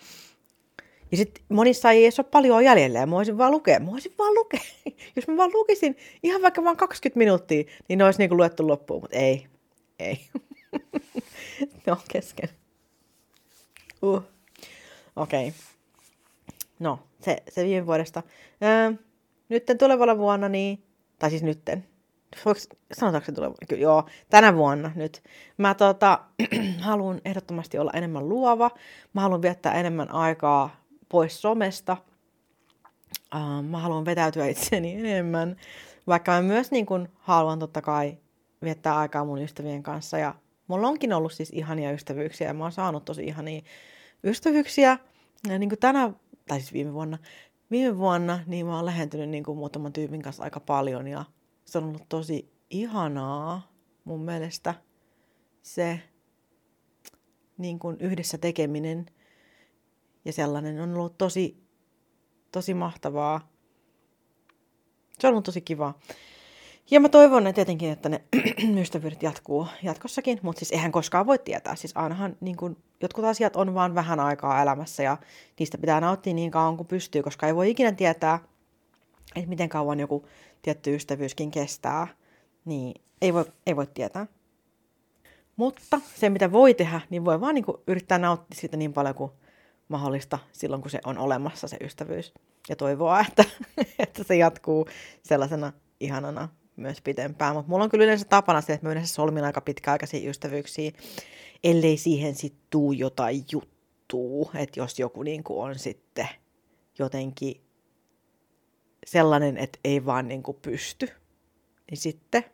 Ja sitten monissa ei edes ole paljon jäljellä ja mä voisin vaan lukea. Mä voisin vaan lukea. Jos mä vaan lukisin ihan vaikka vaan 20 minuuttia, niin ne olisi niinku luettu loppuun, mutta ei. Ei. ne on kesken. Uh. Okei. Okay. No, se, se viime vuodesta. Öö, nytten tulevalla vuonna, niin, tai siis nytten, sanotaanko se tuleva? Kyllä, joo, tänä vuonna nyt. Mä tota, haluan ehdottomasti olla enemmän luova. Mä haluan viettää enemmän aikaa pois somesta. Mä haluan vetäytyä itseni enemmän. Vaikka mä myös niin kun, haluan totta kai viettää aikaa mun ystävien kanssa. Ja mulla onkin ollut siis ihania ystävyyksiä ja mä oon saanut tosi ihania ystävyyksiä. Ja niin kuin tänä tai siis viime vuonna, viime vuonna, niin mä oon lähentynyt niin kuin muutaman tyypin kanssa aika paljon ja se on ollut tosi ihanaa mun mielestä se niin kuin yhdessä tekeminen ja sellainen on ollut tosi, tosi mahtavaa. Se on ollut tosi kivaa. Ja mä toivon että tietenkin, että ne ystävyydet jatkuu jatkossakin, mutta siis eihän koskaan voi tietää. Siis ainahan niin kun, jotkut asiat on vaan vähän aikaa elämässä ja niistä pitää nauttia niin kauan kuin pystyy, koska ei voi ikinä tietää, että miten kauan joku tietty ystävyyskin kestää. Niin ei voi, ei voi tietää. Mutta se, mitä voi tehdä, niin voi vaan niin yrittää nauttia siitä niin paljon kuin mahdollista silloin, kun se on olemassa se ystävyys. Ja toivoa, että, että se jatkuu sellaisena ihanana myös pitempään. Mutta mulla on kyllä yleensä tapana se, että mä yleensä solmin aika pitkäaikaisia ystävyyksiä, ellei siihen sitten tuu jotain juttua. Että jos joku niin kuin on sitten jotenkin sellainen, että ei vaan niin kuin pysty, niin sitten,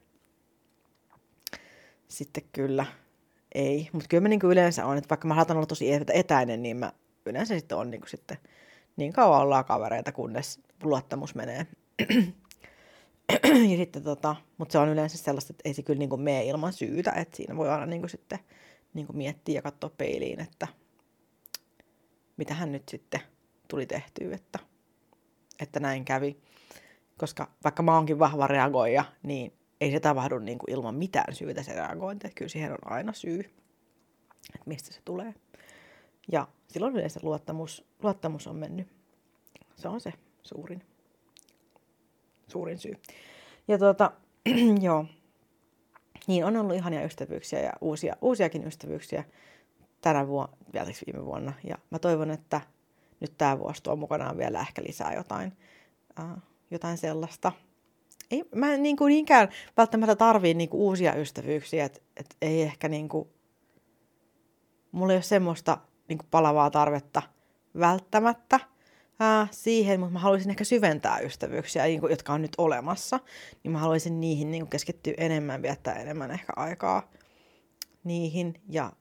sitten kyllä ei. Mutta kyllä mä niin kuin yleensä on, että vaikka mä haluan olla tosi etäinen, niin mä yleensä sitten on niin kuin sitten niin kauan ollaan kavereita, kunnes luottamus menee ja sitten tota, mutta se on yleensä sellaista, että ei se kyllä niin kuin mene ilman syytä, että siinä voi aina niin kuin sitten niin kuin miettiä ja katsoa peiliin, että mitä hän nyt sitten tuli tehtyä, että, että näin kävi. Koska vaikka mä oonkin vahva reagoija, niin ei se tapahdu niin kuin ilman mitään syytä se reagointi. Että kyllä siihen on aina syy, että mistä se tulee. Ja silloin yleensä luottamus, luottamus on mennyt. Se on se suurin suurin syy. Ja tuota, joo, niin on ollut ihania ystävyyksiä ja uusia, uusiakin ystävyyksiä tänä vuonna, vielä viime vuonna. Ja mä toivon, että nyt tämä vuosi tuo mukanaan vielä ehkä lisää jotain, uh, jotain sellaista. Ei, mä en niin kuin niinkään välttämättä tarvii niin kuin uusia ystävyyksiä, että et ei ehkä niin kuin, mulla ei ole semmoista niin kuin palavaa tarvetta välttämättä – äh, siihen, mutta mä haluaisin ehkä syventää ystävyyksiä, niin kuin, jotka on nyt olemassa, niin mä haluaisin niihin niin kuin keskittyä enemmän, viettää enemmän ehkä aikaa niihin ja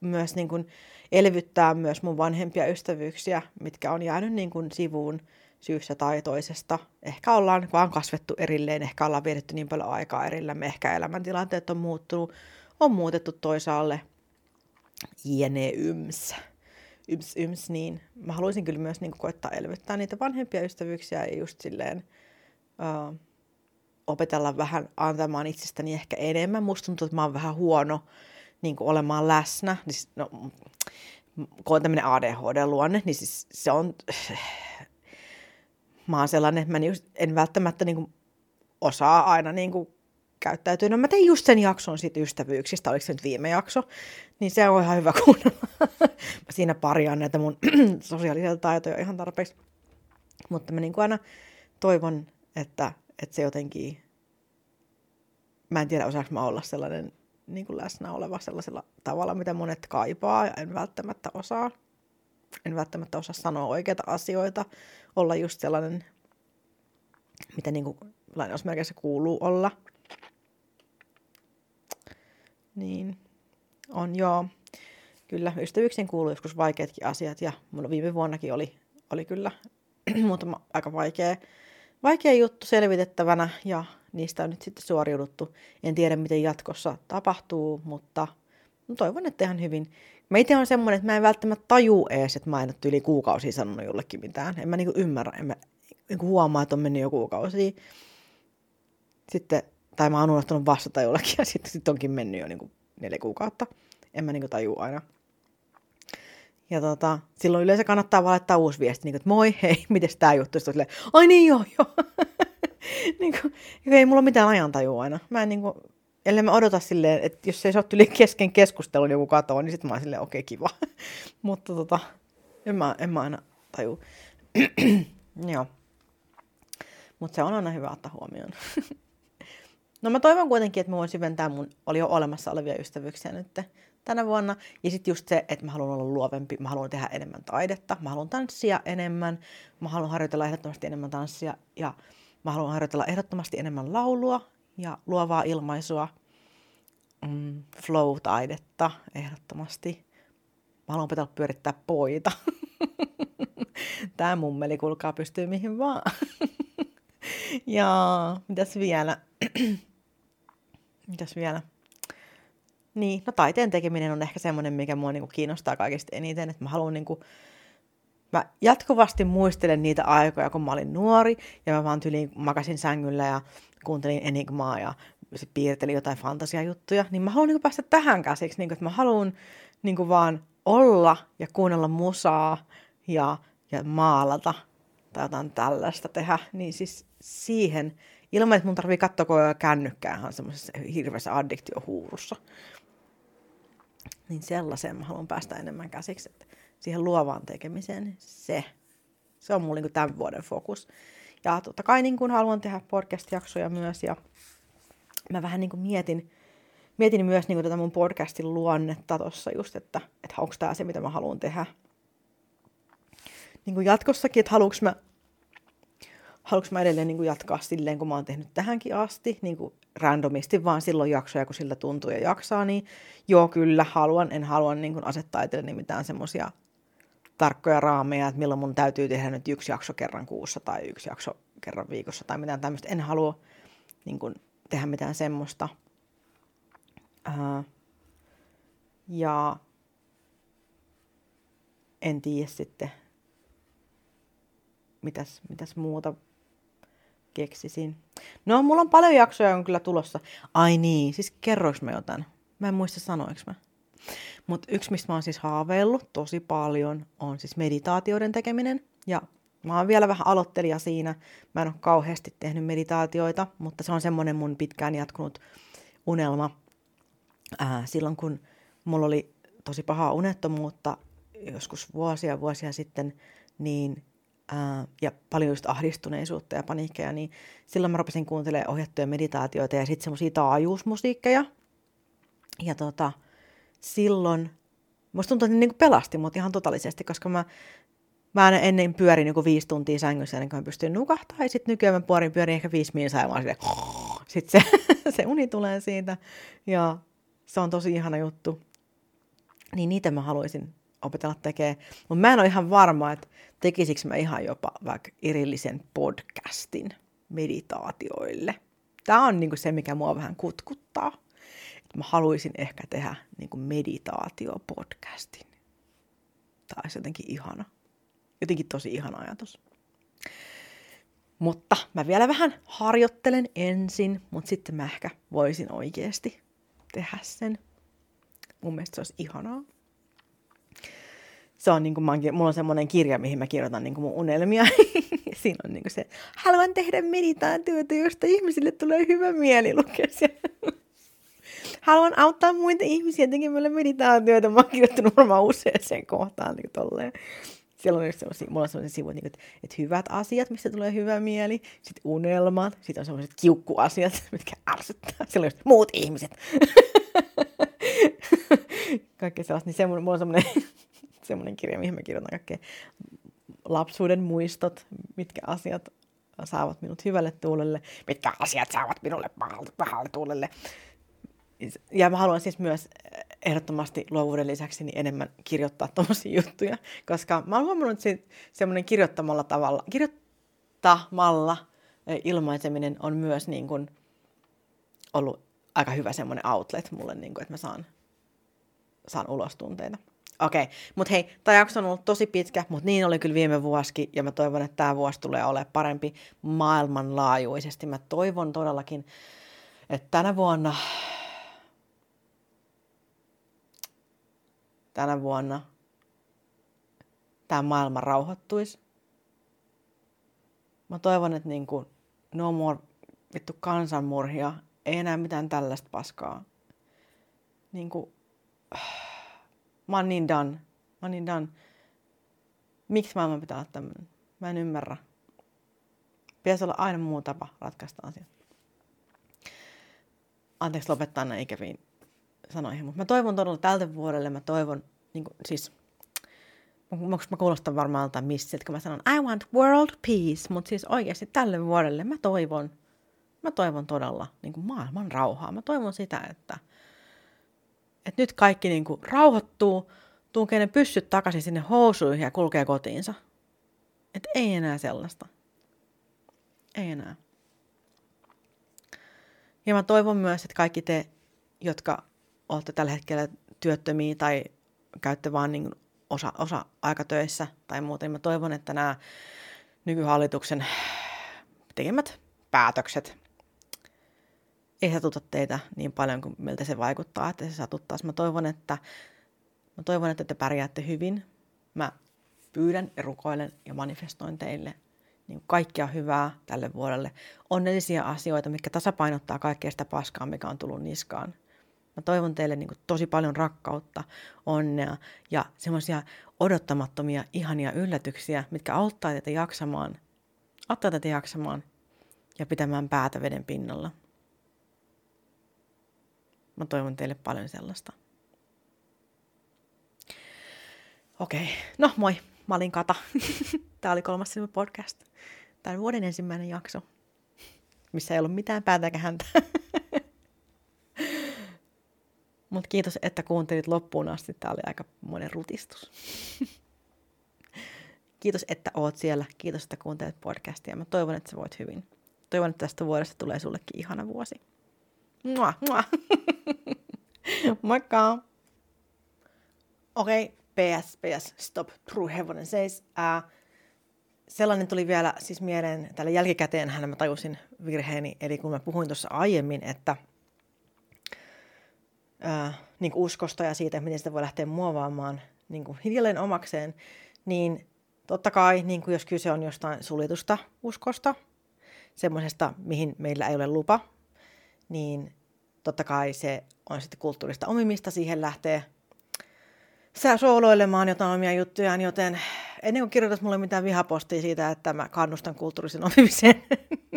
myös niin kuin, elvyttää myös mun vanhempia ystävyyksiä, mitkä on jäänyt niin kuin, sivuun syystä tai toisesta. Ehkä ollaan vaan kasvettu erilleen, ehkä ollaan vietetty niin paljon aikaa erillämme, ehkä elämäntilanteet on muuttunut, on muutettu toisaalle. Jene yms yms, yms, niin mä haluaisin kyllä myös niin koittaa elvyttää niitä vanhempia ystävyyksiä ja just silleen uh, opetella vähän antamaan itsestäni ehkä enemmän. Musta tuntuu, että mä oon vähän huono niin olemaan läsnä. Niin, siis, no, kun on tämmöinen ADHD-luonne, niin siis se on... Mä oon sellainen, että mä en välttämättä niin osaa aina niin kuin, käyttäytyy. No mä tein just sen jakson siitä ystävyyksistä, oliko se nyt viime jakso, niin se on ihan hyvä kuunnella. mä siinä pariaan näitä mun sosiaalisia taitoja ihan tarpeeksi. Mutta mä niin kuin aina toivon, että, että se jotenkin, mä en tiedä osaanko mä olla sellainen niin kuin läsnä oleva sellaisella tavalla, mitä monet kaipaa ja en välttämättä osaa. En välttämättä osaa sanoa oikeita asioita, olla just sellainen, mitä niin kuin lainausmerkeissä kuuluu olla – niin, on joo. Kyllä, ystävyyksiin kuuluu joskus vaikeatkin asiat ja mulla viime vuonnakin oli, oli kyllä muutama aika vaikea, vaikea juttu selvitettävänä ja niistä on nyt sitten suoriuduttu. En tiedä, miten jatkossa tapahtuu, mutta toivon, että ihan hyvin. Mä itse on semmoinen, että mä en välttämättä taju ees, että mä en ole yli kuukausia sanonut jollekin mitään. En mä niinku ymmärrä, en mä niinku huomaa, että on mennyt jo kuukausia. Sitten tai mä oon unohtanut vastata jollekin ja sitten sit onkin mennyt jo niin kuin neljä kuukautta. En mä niin kuin tajua aina. Ja tota, silloin yleensä kannattaa vaan laittaa uusi viesti, niin kuin, että moi, hei, miten tämä juttu? Sitten silleen, ai niin joo, joo. niin kuin, ei mulla mitään ajantajua aina. Mä en niin kuin, ellei mä odota silleen, että jos ei se ole kesken keskustelun joku katoa, niin sitten mä oon silleen, okei, okay, kiva. Mutta tota, en mä, en mä aina taju. joo. Mutta se on aina hyvä ottaa huomioon. No mä toivon kuitenkin, että mä voin syventää mun oli jo olemassa olevia ystävyyksiä nyt tänä vuonna. Ja sitten just se, että mä haluan olla luovempi, mä haluan tehdä enemmän taidetta, mä haluan tanssia enemmän, mä haluan harjoitella ehdottomasti enemmän tanssia ja mä haluan harjoitella ehdottomasti enemmän laulua ja luovaa ilmaisua, mm, flow-taidetta ehdottomasti. Mä haluan opetella pyörittää poita. Tämä mummeli, kulkaa pystyy mihin vaan. ja mitäs vielä? mitäs vielä? Niin, no taiteen tekeminen on ehkä semmoinen, mikä mua niinku kiinnostaa kaikista eniten, että mä haluan niinku, mä jatkuvasti muistelen niitä aikoja, kun mä olin nuori, ja mä vaan tyliin makasin sängyllä ja kuuntelin Enigmaa ja se piirteli jotain fantasiajuttuja, niin mä haluan niinku päästä tähän käsiksi, niinku, että mä haluan niinku vaan olla ja kuunnella musaa ja, ja maalata tai jotain tällaista tehdä, niin siis siihen, ilman että mun tarvii katsoa koko ajan kännykkää ihan semmoisessa hirveässä addiktiohuurussa. Niin sellaiseen mä haluan päästä enemmän käsiksi, että siihen luovaan tekemiseen, niin se, se on mulla niin tämän vuoden fokus. Ja totta kai niin kuin haluan tehdä podcast-jaksoja myös ja mä vähän niin kuin mietin, mietin myös niin kuin tätä mun podcastin luonnetta tuossa just, että, että onko tämä se, mitä mä haluan tehdä niin kuin jatkossakin, että haluanko mä, haluanko mä edelleen niin kuin jatkaa silleen, kun mä oon tehnyt tähänkin asti, niin kuin randomisti vaan silloin jaksoja, kun sillä tuntuu ja jaksaa, niin joo, kyllä, haluan, en halua niin kuin asettaa itselleni mitään semmoisia tarkkoja raameja, että milloin mun täytyy tehdä nyt yksi jakso kerran kuussa tai yksi jakso kerran viikossa tai mitään tämmöistä. En halua niin kuin, tehdä mitään semmoista. Uh, ja en tiedä sitten, mitäs, mitäs muuta keksisin. No, mulla on paljon jaksoja on kyllä tulossa. Ai niin, siis kerroinko mä jotain? Mä en muista sanoinko mä. Mutta yksi, mistä mä oon siis haaveillut tosi paljon, on siis meditaatioiden tekeminen. Ja mä oon vielä vähän aloittelija siinä. Mä en ole kauheasti tehnyt meditaatioita, mutta se on semmoinen mun pitkään jatkunut unelma. Ää, silloin kun mulla oli tosi pahaa unettomuutta joskus vuosia vuosia sitten, niin ää, ja paljon just ahdistuneisuutta ja paniikkeja, niin silloin mä rupesin kuuntelemaan ohjattuja meditaatioita ja sitten semmoisia taajuusmusiikkeja. Ja tota, silloin, musta tuntuu, että ne niin pelasti mut ihan totaalisesti, koska mä, mä ennen pyörin niin viisi tuntia sängyssä ennen kuin mä pystyn nukahtaa, ja sitten nykyään mä pyörin, pyörin ehkä viisi minsaa ja mä silleen, sitten se, se uni tulee siitä, ja se on tosi ihana juttu. Niin niitä mä haluaisin opetella tekemään. Mutta mä en ole ihan varma, että tekisikö mä ihan jopa vaikka erillisen podcastin meditaatioille. Tämä on niinku se, mikä mua vähän kutkuttaa. Et mä haluaisin ehkä tehdä niinku meditaatiopodcastin. Tämä olisi jotenkin ihana. Jotenkin tosi ihana ajatus. Mutta mä vielä vähän harjoittelen ensin, mutta sitten mä ehkä voisin oikeasti tehdä sen. Mun mielestä se olisi ihanaa se on niin kuin, mulla on semmoinen kirja, mihin mä kirjoitan niin kuin mun unelmia. Siinä on niin kuin se, haluan tehdä meditaatiota, josta ihmisille tulee hyvä mieli lukea Haluan auttaa muita ihmisiä tekemällä meditaatioita. Mä oon kirjoittanut varmaan useaseen kohtaan niin tolleen. Siellä on just mulla on sellaisia sivuja, niin että, että hyvät asiat, mistä tulee hyvä mieli, sitten unelmat, sitten on sellaiset kiukkuasiat, mitkä ärsyttää. Siellä on just muut ihmiset. Kaikkea sellaista, niin se, mulla on semmoinen semmoinen kirja, mihin mä kirjoitan kaikkea lapsuuden muistot, mitkä asiat saavat minut hyvälle tuulelle, mitkä asiat saavat minulle pahalle, pahalle tuulelle. Ja mä haluan siis myös ehdottomasti luovuuden lisäksi niin enemmän kirjoittaa tuommoisia juttuja, koska mä oon huomannut, että semmoinen kirjoittamalla tavalla, kirjoittamalla ilmaiseminen on myös niin kuin ollut aika hyvä semmoinen outlet mulle, niin kuin, että mä saan, saan ulos tunteita. Okei, okay. mutta hei, tämä jakso on ollut tosi pitkä, mutta niin oli kyllä viime vuosikin, ja mä toivon, että tämä vuosi tulee olemaan parempi maailmanlaajuisesti. Mä toivon todellakin, että tänä vuonna, tänä vuonna tämä maailma rauhoittuisi. Mä toivon, että niin kuin, no more vittu kansanmurhia, ei enää mitään tällaista paskaa. Niin kuin, Mä oon niin done. Mä oon niin done. Miksi maailman pitää olla tämmöinen? Mä en ymmärrä. Pitäisi olla aina muu tapa ratkaista asiat. Anteeksi lopettaa näin ikäviin sanoihin, mutta mä toivon todella tältä vuodelle, mä toivon, niin kuin, siis mä kuulostan varmaan jotain missit, kun mä sanon I want world peace, mutta siis oikeasti tälle vuodelle mä toivon, mä toivon todella niin kuin maailman rauhaa. Mä toivon sitä, että että nyt kaikki niin kuin rauhoittuu, tunkee ne pyssyt takaisin sinne housuihin ja kulkee kotiinsa. Että ei enää sellaista. Ei enää. Ja mä toivon myös, että kaikki te, jotka olette tällä hetkellä työttömiä tai käytte vaan niin osa, osa aikatöissä tai muuten, mä toivon, että nämä nykyhallituksen tekemät päätökset ei satuta teitä niin paljon kuin miltä se vaikuttaa, että se satuttaisi. Mä toivon, että, mä toivon, että te pärjäätte hyvin. Mä pyydän ja rukoilen ja manifestoin teille niin kaikkia hyvää tälle vuodelle. Onnellisia asioita, mikä tasapainottaa kaikkea sitä paskaa, mikä on tullut niskaan. Mä toivon teille niin tosi paljon rakkautta, onnea ja semmoisia odottamattomia, ihania yllätyksiä, mitkä auttaa teitä jaksamaan, auttaa teitä jaksamaan ja pitämään päätä veden pinnalla. Mä toivon teille paljon sellaista. Okei, okay. no moi, mä olin Kata. Tämä oli kolmas silmä podcast. Tämä vuoden ensimmäinen jakso, missä ei ollut mitään päätäkä häntä. Mutta kiitos, että kuuntelit loppuun asti. Tämä oli aika monen rutistus. kiitos, että oot siellä. Kiitos, että kuuntelet podcastia. Mä toivon, että sä voit hyvin. Toivon, että tästä vuodesta tulee sullekin ihana vuosi. Mua, mua. Moikka! Okei, okay, PS, PS, stop, true heaven seis. Uh, sellainen tuli vielä siis mieleen, tällä jälkikäteen hän mä tajusin virheeni, eli kun mä puhuin tuossa aiemmin, että uh, niin uskosta ja siitä, miten sitä voi lähteä muovaamaan niin hiljalleen omakseen, niin totta kai, niin kuin jos kyse on jostain suljetusta uskosta, semmoisesta, mihin meillä ei ole lupa, niin totta kai se on sitten kulttuurista omimista, siihen lähtee sä sooloilemaan jotain omia juttujaan, joten ennen kuin kirjoitat mulle mitään vihapostia siitä, että mä kannustan kulttuurisen omimiseen,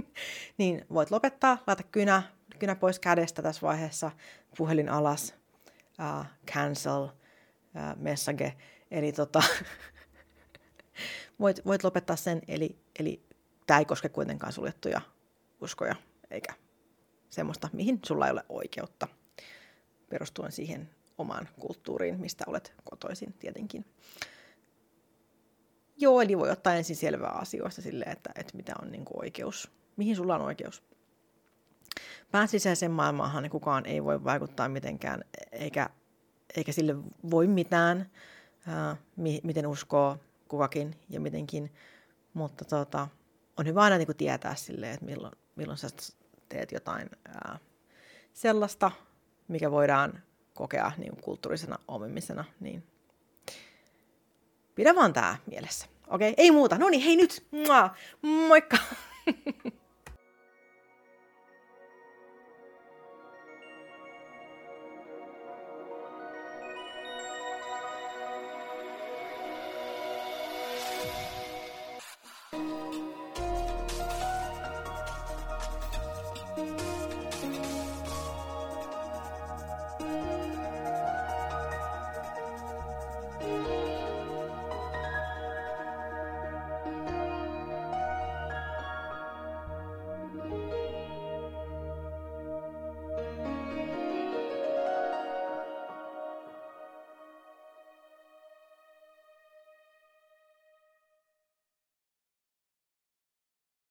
niin voit lopettaa, laita kynä, kynä pois kädestä tässä vaiheessa, puhelin alas, uh, cancel, uh, message, eli tota, voit, voit lopettaa sen, eli, eli tämä ei koske kuitenkaan suljettuja uskoja, eikä semmoista, mihin sulla ei ole oikeutta perustuen siihen omaan kulttuuriin, mistä olet kotoisin tietenkin. Joo, eli voi ottaa ensin selvää asioista silleen, että, että mitä on niin kuin oikeus, mihin sulla on oikeus. Pään sisäiseen maailmaanhan niin kukaan ei voi vaikuttaa mitenkään, eikä, eikä sille voi mitään, ää, mi, miten uskoo kukakin ja mitenkin, mutta tota, on hyvä aina niin kuin tietää silleen, että milloin, milloin sä teet jotain ää, sellaista, mikä voidaan kokea niin kuin kulttuurisena omimisena, niin pidä vaan tää mielessä. Okei, okay? ei muuta. No niin, hei nyt. Moikka!